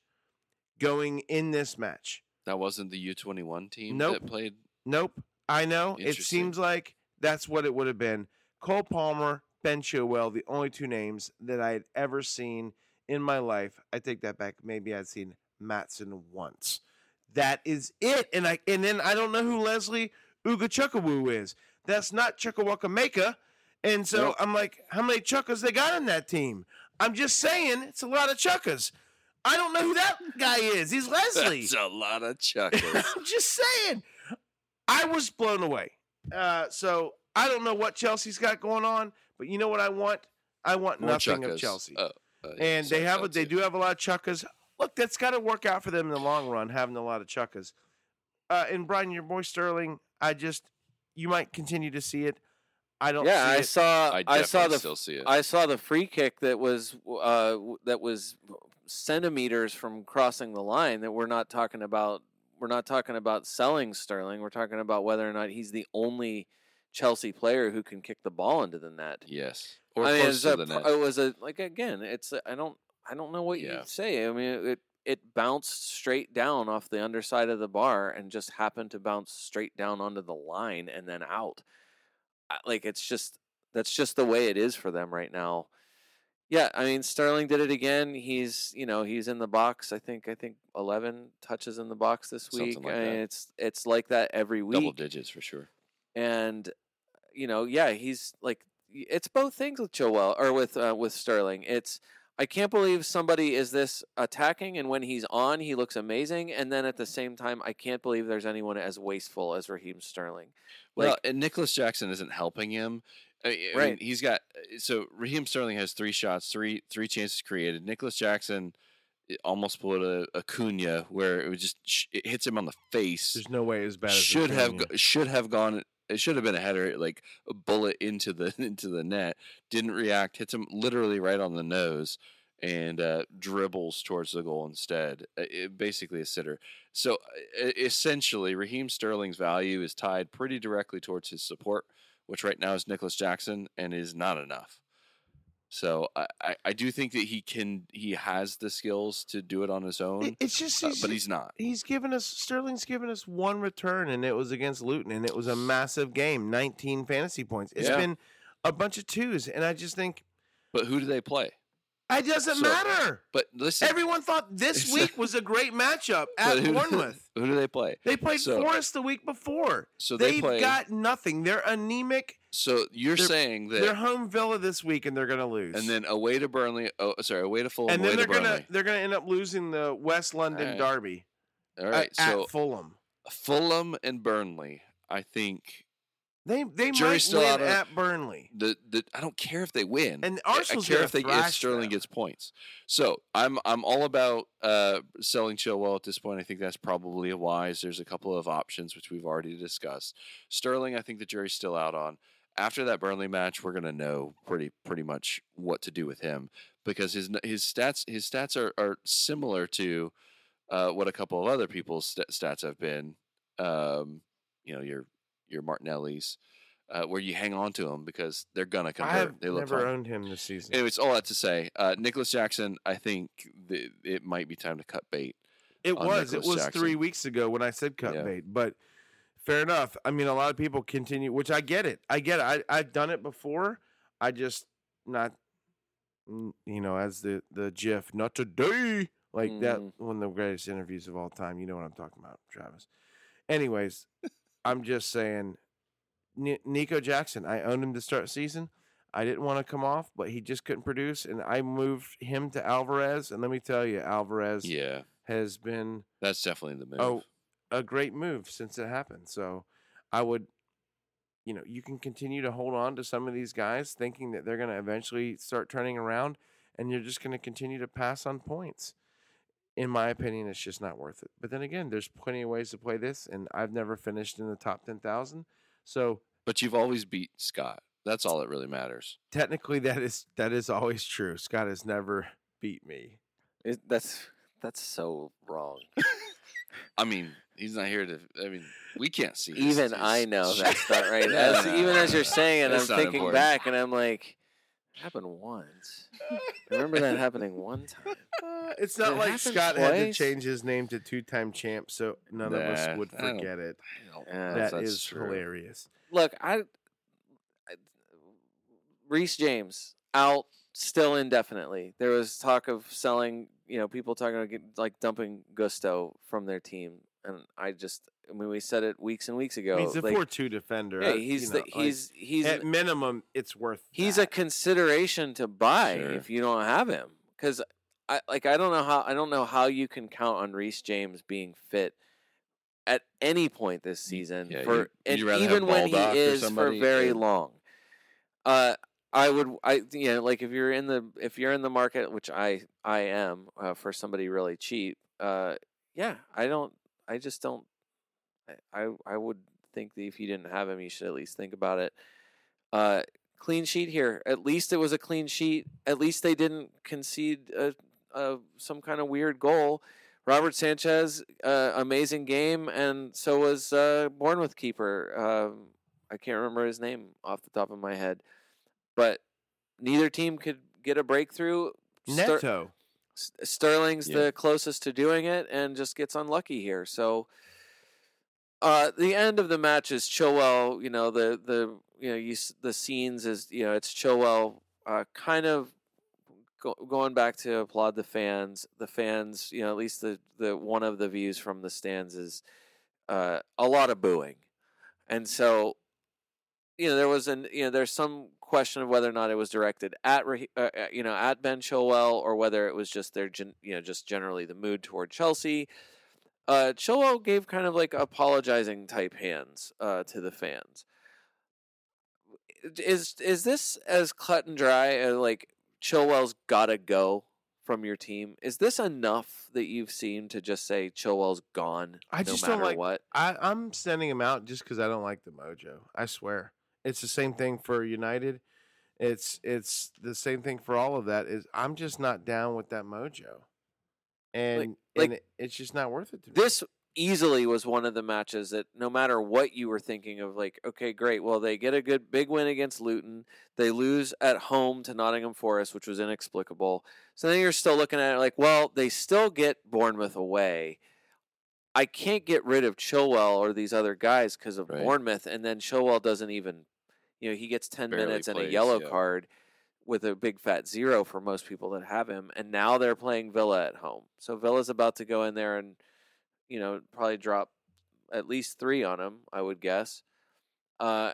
going in this match. That wasn't the U21 team Nope. that played. Nope. I know. It seems like that's what it would have been. Cole Palmer, Ben Chilwell, the only two names that I had ever seen in my life. I take that back. Maybe I'd seen Maatsen once. That is it. And I and then I don't know who Leslie Ugachukawu is. That's not Chuckawaka And so Nope. I'm like, how many chuckas they got in that team? I'm just saying it's a lot of chuckas. I don't know who that guy is. He's Leslie. That's a lot of chuckles. I'm just saying. I was blown away. Uh, so I don't know what Chelsea's got going on, but you know what I want? I want More nothing of. Chelsea. Uh, yeah, and they have a, they do have a lot of chuckas. Look, that's got to work out for them in the long run, having a lot of chuckas. Uh, and Brian, your boy Sterling, I just you might continue to see it. I don't. yeah, see I it. saw. I, I, saw the. still see it. I saw the free kick that was uh, that was centimeters from crossing the line. That we're not talking about. We're not talking about selling Sterling. We're talking about whether or not he's the only Chelsea player who can kick the ball into the net. yes, or I mean, close to a, the net. it was a like again. It's I I don't I don't know what Yeah. you say. I mean, it it bounced straight down off the underside of the bar and just happened to bounce straight down onto the line and then out. Like it's just that's just the way it is for them right now. Yeah, I mean Sterling did it again. He's you know he's in the box. I think I think eleven touches in the box this week. like I mean, it's it's like that every week Double digits for sure. and you know, yeah, he's like it's both things with Chilwell or with uh, with Sterling. It's I can't believe somebody is this attacking, and when he's on, he looks amazing, and then at the same time, I can't believe there's anyone as wasteful as Raheem Sterling. Well, and Nicolas Jackson isn't helping him. I, I mean, Right. he's got so Raheem Sterling has three shots, three three chances created. Nicolas Jackson eh, almost pulled a, a Cunha where it was just it hits him on the face. There's no way as bad as should have should have gone. It should have been a header, like a bullet into the into the net. Didn't react. Hits him literally right on the nose, and uh, dribbles towards the goal instead. Uh, it- basically a sitter. So uh, essentially, Raheem Sterling's value is tied pretty directly towards his support, which right now is Nicolas Jackson, and is not enough. So I, I, I do think that he can he has the skills to do it on his own, It's just, uh, but he's not. he's given us Sterling's given us one return, and it was against Luton, and it was a massive game, 19 fantasy points. It's Yeah. been a bunch of twos, and I just think But who do they play? It doesn't So- matter. But listen, Everyone thought this week was a great matchup at who- Bournemouth. Who do they play? They played So- Forest the week before. So they They've play. got nothing. They're anemic. so you're they're- saying that, They're home Villa this week, and they're going to lose. and then away to Burnley. Oh, sorry, away to Fulham. and then they're going to they're going to end up losing the West London Alright. Derby All right, at- so at Fulham. Fulham and Burnley. I think They they Jury's might win at Burnley. the the I don't care if they win. And I- Arsenal's I care if they if Sterling them. gets points. So I'm I'm all about uh, selling Chilwell at this point. I think that's probably a wise. There's a couple of options which we've already discussed. Sterling, I think the jury's still out on. After that Burnley match, we're gonna know pretty pretty much what to do with him because his his stats his stats are, are similar to uh, what a couple of other people's st- stats have been. Um, you know your your Martinelli's. Uh, where you hang on to them because they're gonna convert. have they look never owned him this season. Anyways, all that to say, uh, Nicolas Jackson, I think th- it might be time to cut bait. It was. It was Jackson. three weeks ago when I said cut Yeah. bait, but fair enough. I mean, a lot of people continue, which I get it. I get it. I, I've done it before. I just not, mm, you know, as the the GIF, not today, like that. Mhm. One of the greatest interviews of all time. You know what I'm talking about, Travis. Anyways, I'm just saying, Ni- Nico Jackson. I owned him to start season. I didn't want to come off, but he just couldn't produce, and I moved him to Alvarez. And let me tell you, Alvarez Yeah, has been that's definitely the oh, move. oh a great move since it happened. So I would, you know, you can continue to hold on to some of these guys, thinking that they're going to eventually start turning around, and you're just going to continue to pass on points. In my opinion, it's just not worth it. But then again, there's plenty of ways to play this, and I've never finished in the top ten thousand. So but you've always beat Scott. That's all that really matters. technically, that is that is always true. Scott has never beat me. It, that's that's so wrong. I mean, he's not here to. I mean, we can't see. even his I know shit. that's not right. No, As, even as you're saying it, I'm thinking important. back, and I'm like, it happened once. I remember that happening one time. Uh, it's not it like happen Scott had to twice? change his name to two-time champ, so none of us Nah, would I don't- forget it. I don't know Yeah, if That that's is true. hilarious. Look, I, I Reece James out still indefinitely. There was talk of selling, you know, people talking about get, like dumping Gusto from their team, and I just, I mean, we said it weeks and weeks ago. he's a like, four-two defender. he's the, know, like, he's he's at minimum, it's worth. he's a consideration to buy Sure. if you don't have him because I like I don't know how I don't know how you can count on Reece James being fit at any point this season yeah, for and even when he is for very and- long. Uh, I would I you know like if you're in the if you're in the market which I I am uh, for somebody really cheap. Uh, yeah, I don't I just don't I I- I would think that if you didn't have him, you should at least think about it. Uh, clean sheet here. At least it was a clean sheet. At least they didn't concede a, a, some kind of weird goal. Robert Sanchez, uh, amazing game, and so was uh, Bournemouth keeper. Um, I can't remember his name off the top of my head, but neither team could get a breakthrough. Neto. Sterling's Yeah. the closest to doing it and just gets unlucky here. So uh the end of the match is Chilwell, you know, the the you know, you the scenes is, you know, it's Chilwell uh kind of go, going back to applaud the fans. The fans, you know, at least the the one of the views from the stands is uh a lot of booing. And so you know, there was an you know, there's some question of whether or not it was directed at uh, uh, you know at Ben Chilwell or whether it was just their gen- you know just generally the mood toward Chelsea. Uh, Chilwell gave kind of like apologizing type hands uh, to the fans. Is is this as cut and dry as like Chilwell's gotta go from your team? Is this enough that you've seen to just say Chilwell's gone? I no just matter don't like. what. I, I'm sending him out just because I don't like the mojo. I swear, it's the same thing for United. It's it's the same thing for all of that. Is I'm just not down with that mojo, and like- and it, it's just not worth it to me. this easily was one of the matches that no matter what you were thinking of like okay great well they get a good big win against Luton they lose at home to Nottingham Forest which was inexplicable so then you're still looking at it like well they still get Bournemouth away I can't get rid of Chilwell or these other guys because of Right. Bournemouth and then Chilwell doesn't even you know he gets 10 Barely minutes and a yellow yeah. card with a big fat zero for most people that have him. And now they're playing Villa at home. So Villa's about to go in there and, you know, probably drop at least three on him, I would guess. Uh,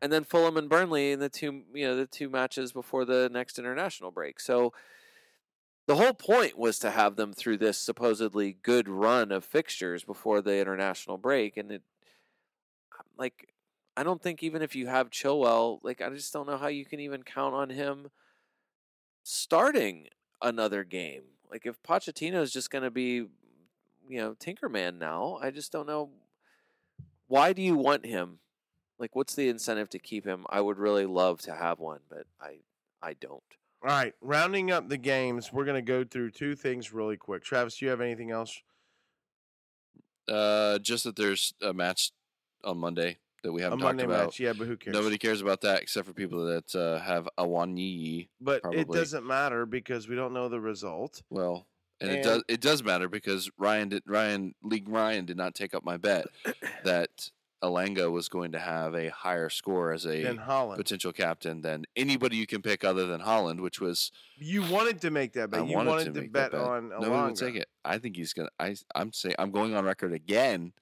and then Fulham and Burnley in the two, you know, the two matches before the next international break. So the whole point was to have them through this supposedly good run of fixtures before the international break, and it, like, I don't think even if you have Chilwell, like, I just don't know how you can even count on him starting another game. Like, if Pochettino is just going to be, you know, Tinkerman now, I just don't know. Why do you want him? Like, what's the incentive to keep him? I would really love to have one, but I, I don't. All right, rounding up the games, we're going to go through two things really quick. Travis, do you have anything else? Uh, just that there's a match on Monday that we haven't Monday talked about. match, yeah, but who cares? Nobody cares about that except for people that uh, have Awoniyi. But it doesn't matter because we don't know the result. Well, and, And- it does it does matter because Ryan did Ryan League Ryan did not take up my bet that Elanga was going to have a higher score as a potential captain than anybody you can pick other than Haaland, which was You wanted to make that bet. I you wanted, wanted to, to, bet, bet. on Nobody Elanga. would take it. I think he's gonna. I I'm saying I'm going on record again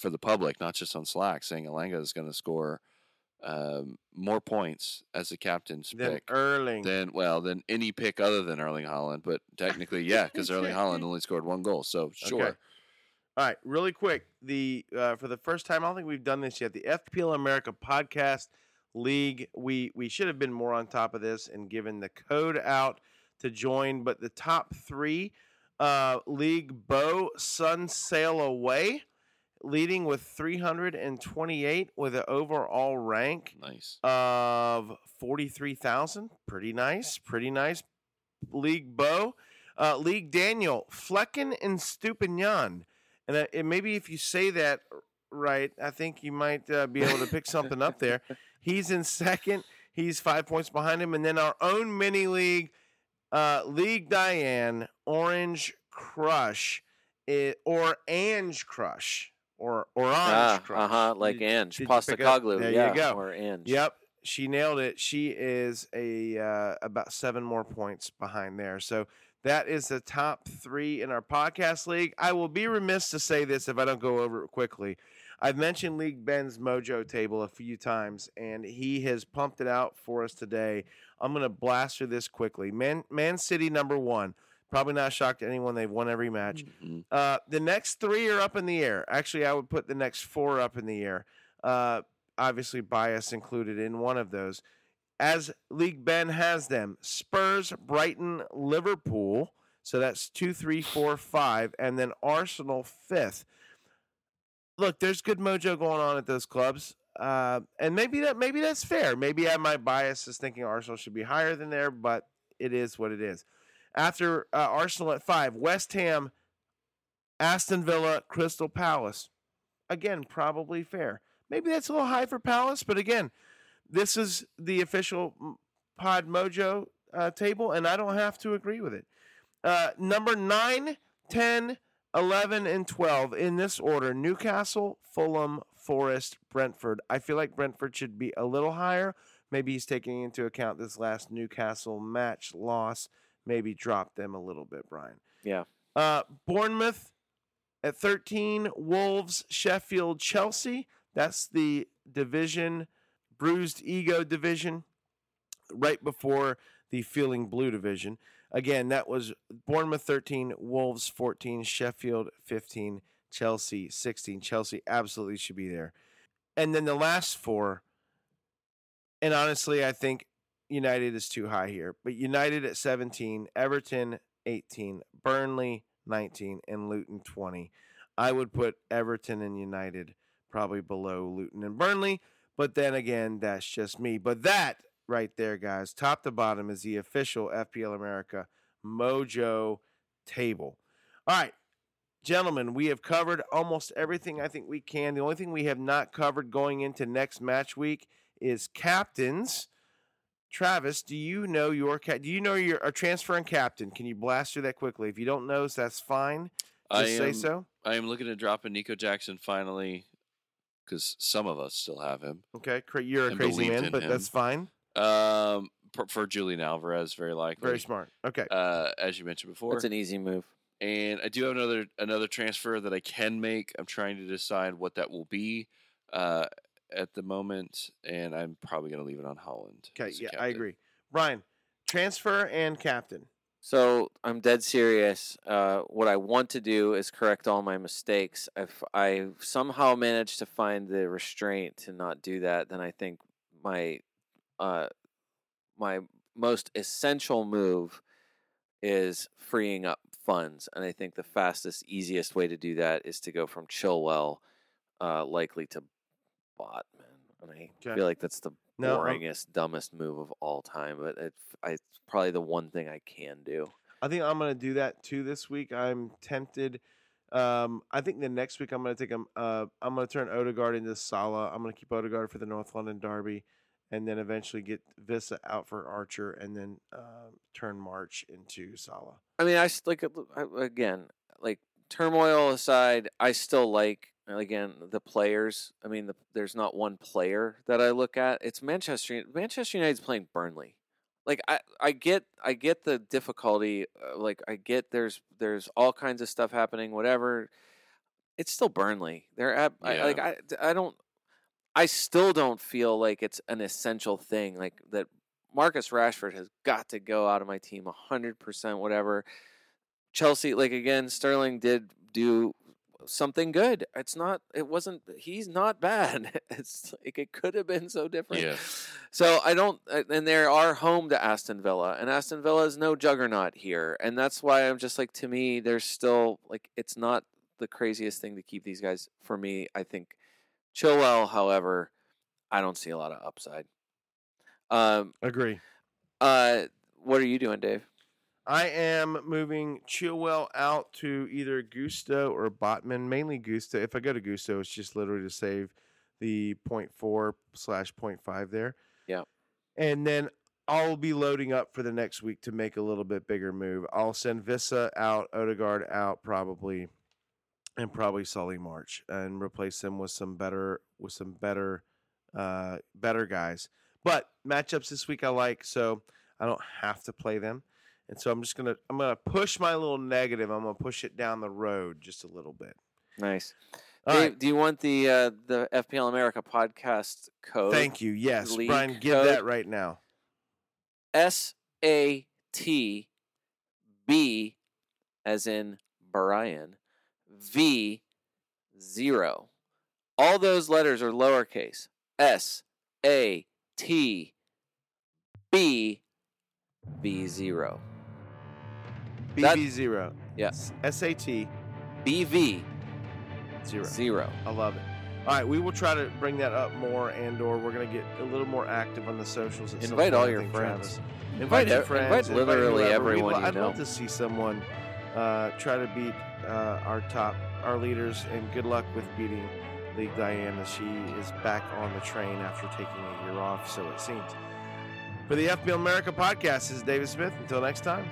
for the public, not just on Slack, saying Elanga is going to score um, more points as the captain's Then pick Erling. than well than any pick other than Erling Haaland. But technically, yeah, because Erling Haaland only scored one goal, so sure. Okay. All right, really quick. The uh, for the first time, I don't think we've done this yet. The FPL America Podcast League. We we should have been more on top of this and given the code out to join. But the top three, uh, League Bow Sun Sail Away, leading with 328 with an overall rank Nice. of 43,000. Pretty nice. Pretty nice. League Bo. Uh, League Daniel. Flecken and Stupignan. And uh, and maybe if you say that right, I think you might uh, be able to pick something up there. He's in second. He's five points behind him. And then our own mini league, uh, League Diane, Orange Crush, i- or Ange Crush, or Orange Ah, Crush. uh huh, like Did- Ange, did you pick? Postecoglou. There yeah, you go. Or Ange. Yep, she nailed it. She is a uh, about seven more points behind there. So that is the top three in our podcast league. I will be remiss to say this if I don't go over it quickly. I've mentioned League Ben's Mojo table a few times, and he has pumped it out for us today. I'm going to blast through this quickly. Man, Man City number one. Probably not shocked to anyone. They've won every match. Mhm. Uh, the next three are up in the air. Actually, I would put the next four up in the air. Uh, obviously, bias included in one of those. As League Ben has them Spurs, Brighton, Liverpool. So that's two, three, four, five. And then Arsenal fifth. Look, there's good mojo going on at those clubs. Uh, and maybe that maybe that's fair. Maybe I, my bias is thinking Arsenal should be higher than there, but it is what it is. After uh, Arsenal at five, West Ham, Aston Villa, Crystal Palace. Again, probably fair. Maybe that's a little high for Palace, but again, this is the official mm, Pod Mojo uh, table, and I don't have to agree with it. Uh, number 9, 10, 11, and 12 in this order Newcastle, Fulham, Forest, Brentford. I feel like Brentford should be a little higher. Maybe he's taking into account this last Newcastle match loss. Maybe drop them a little bit, Brian. Yeah. Uh, Bournemouth at 13, Wolves, Sheffield, Chelsea. That's the division, bruised ego division, right before the feeling blue division. Again, that was Bournemouth 13, Wolves 14, Sheffield 15, Chelsea 16. Chelsea absolutely should be there. And then the last four, and honestly, I think United is too high here. But United at 17, Everton 18, Burnley 19, and Luton 20. I would put Everton and United probably below Luton and Burnley. But then again, that's just me. But that right there, guys, top to bottom is the official FPL America Mojo table. All right, gentlemen, we have covered almost everything I think we can. The only thing we have not covered going into next match week is captains. Travis, do you know your cat? Do you know your a transfer and captain? Can you blast through that quickly? If you don't know, that's fine. I Just say am, so. I am looking to drop in Nico Jackson finally because some of us still have him. Okay, cra- you're a crazy man, but him. that's fine. Um, prefer Julian Alvarez very likely. Very smart. Okay. Uh, as you mentioned before, it's an easy move. and I do have another another transfer that I can make. I'm trying to decide what that will be uh, at the moment, and I'm probably going to leave it on Haaland. Okay. as a Yeah, I agree. Brian, transfer and captain. So I'm dead serious. Uh, what I want to do is correct all my mistakes. If I somehow manage to find the restraint to not do that, then I think my uh, my most essential move is freeing up funds, and I think the fastest, easiest way to do that is to go from Chilwell, uh, likely to Botman. And I Okay. feel like that's the No, I'm- boringest, dumbest move of all time, but it, I, it's probably the one thing I can do. I think I'm going to do that too this week. I'm tempted. Um, I think the next week I'm going to take him. Uh, I'm going to turn Odegaard into Salah. I'm going to keep Odegaard for the North London Derby, and then eventually get Wissa out for Archer, and then uh, turn March into Salah. I mean, I like again, like turmoil aside, I still like again the players. I mean, the, there's not one player that I look at. It's Manchester. Manchester United's playing Burnley. Like I, I get, I get the difficulty. Uh, like I get there's there's all kinds of stuff happening. Whatever, it's still Burnley. They're at I, like I, I don't. I still don't feel like it's an essential thing. Like that Marcus Rashford has got to go out of my team 100% whatever. Chelsea like again Sterling did do something good. It's not it wasn't he's not bad. It's like it could have been so different. Yeah. So I don't and they are home to Aston Villa and Aston Villa is no juggernaut here and that's why I'm just like to me there's still like it's not the craziest thing to keep these guys for me. I think Chilwell however I don't see a lot of upside. Um Agree. uh, what are you doing, Dave? I am moving Chilwell out to either Gusto or Botman, mainly Gusto. If I go to Gusto, it's just literally to save the 0.4 slash 0.5 there. Yeah. And then I'll be loading up for the next week to make a little bit bigger move. I'll send Wissa out, Odegaard out probably, and probably Solly March and replace them with some better with some better uh better guys. But matchups this week I like, so I don't have to play them. And so I'm just gonna I'm gonna push my little negative. I'm gonna push it down the road just a little bit. Nice. All Dave, right. Do you want the uh, the FPL America podcast code? Thank you. Yes, Brian, give code. that right now. S A T B, as in Brian, V zero. All those letters are lowercase. S A T B V zero. That- BB zero. Yes. SAT B V zero. zero. I love it. All right, we will try to bring that up more, and or we're gonna get a little more active on the socials. At Invite all your friends. Travis. Invite your ev- invite literally whoever. everyone We'd, I'd love to see someone uh, try to beat uh, our top, our leaders, and good luck with beating League Diana. She is back on the train after taking a year off, so it seems. For the FPL America podcast, this is David Smith. Until next time.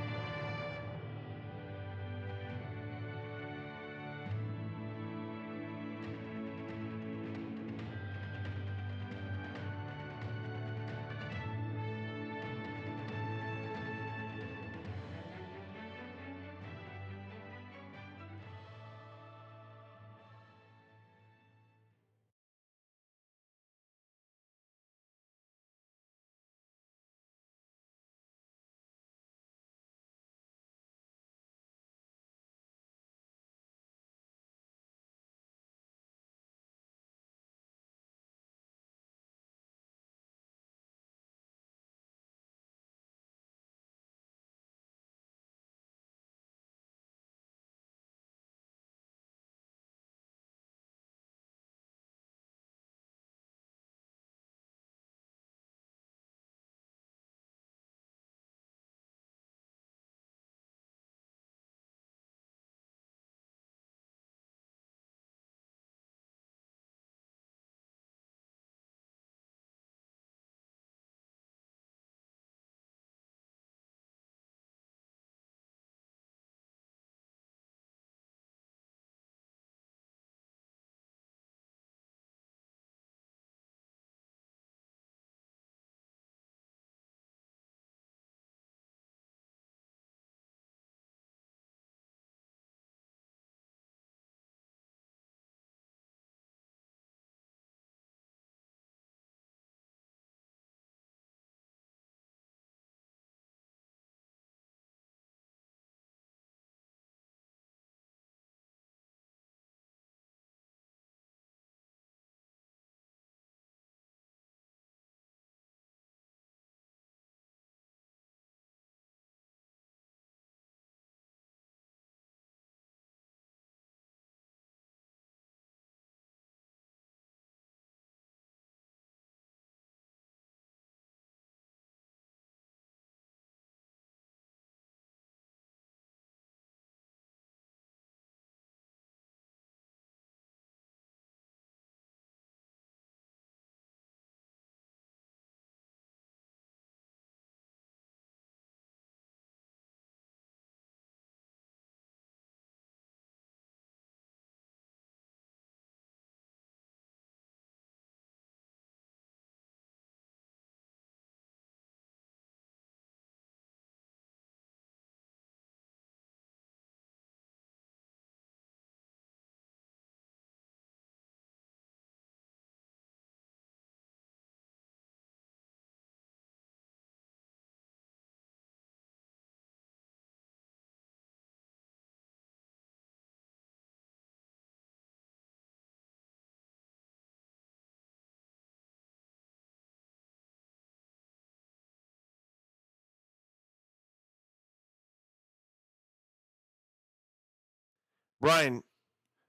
Brian,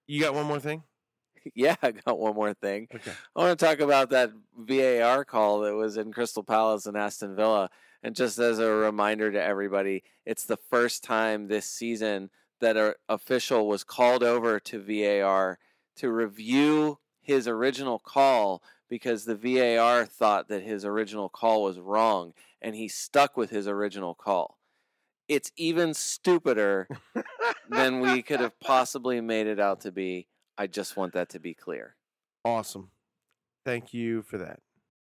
you got one more thing? Yeah, I got one more thing. Okay. I want to talk about that VAR call that was in Crystal Palace and Aston Villa. And just as a reminder to everybody, it's the first time this season that an official was called over to VAR to review his original call because the VAR thought that his original call was wrong and he stuck with his original call. It's even stupider than we could have possibly made it out to be. I just want that to be clear. Awesome. Thank you for that.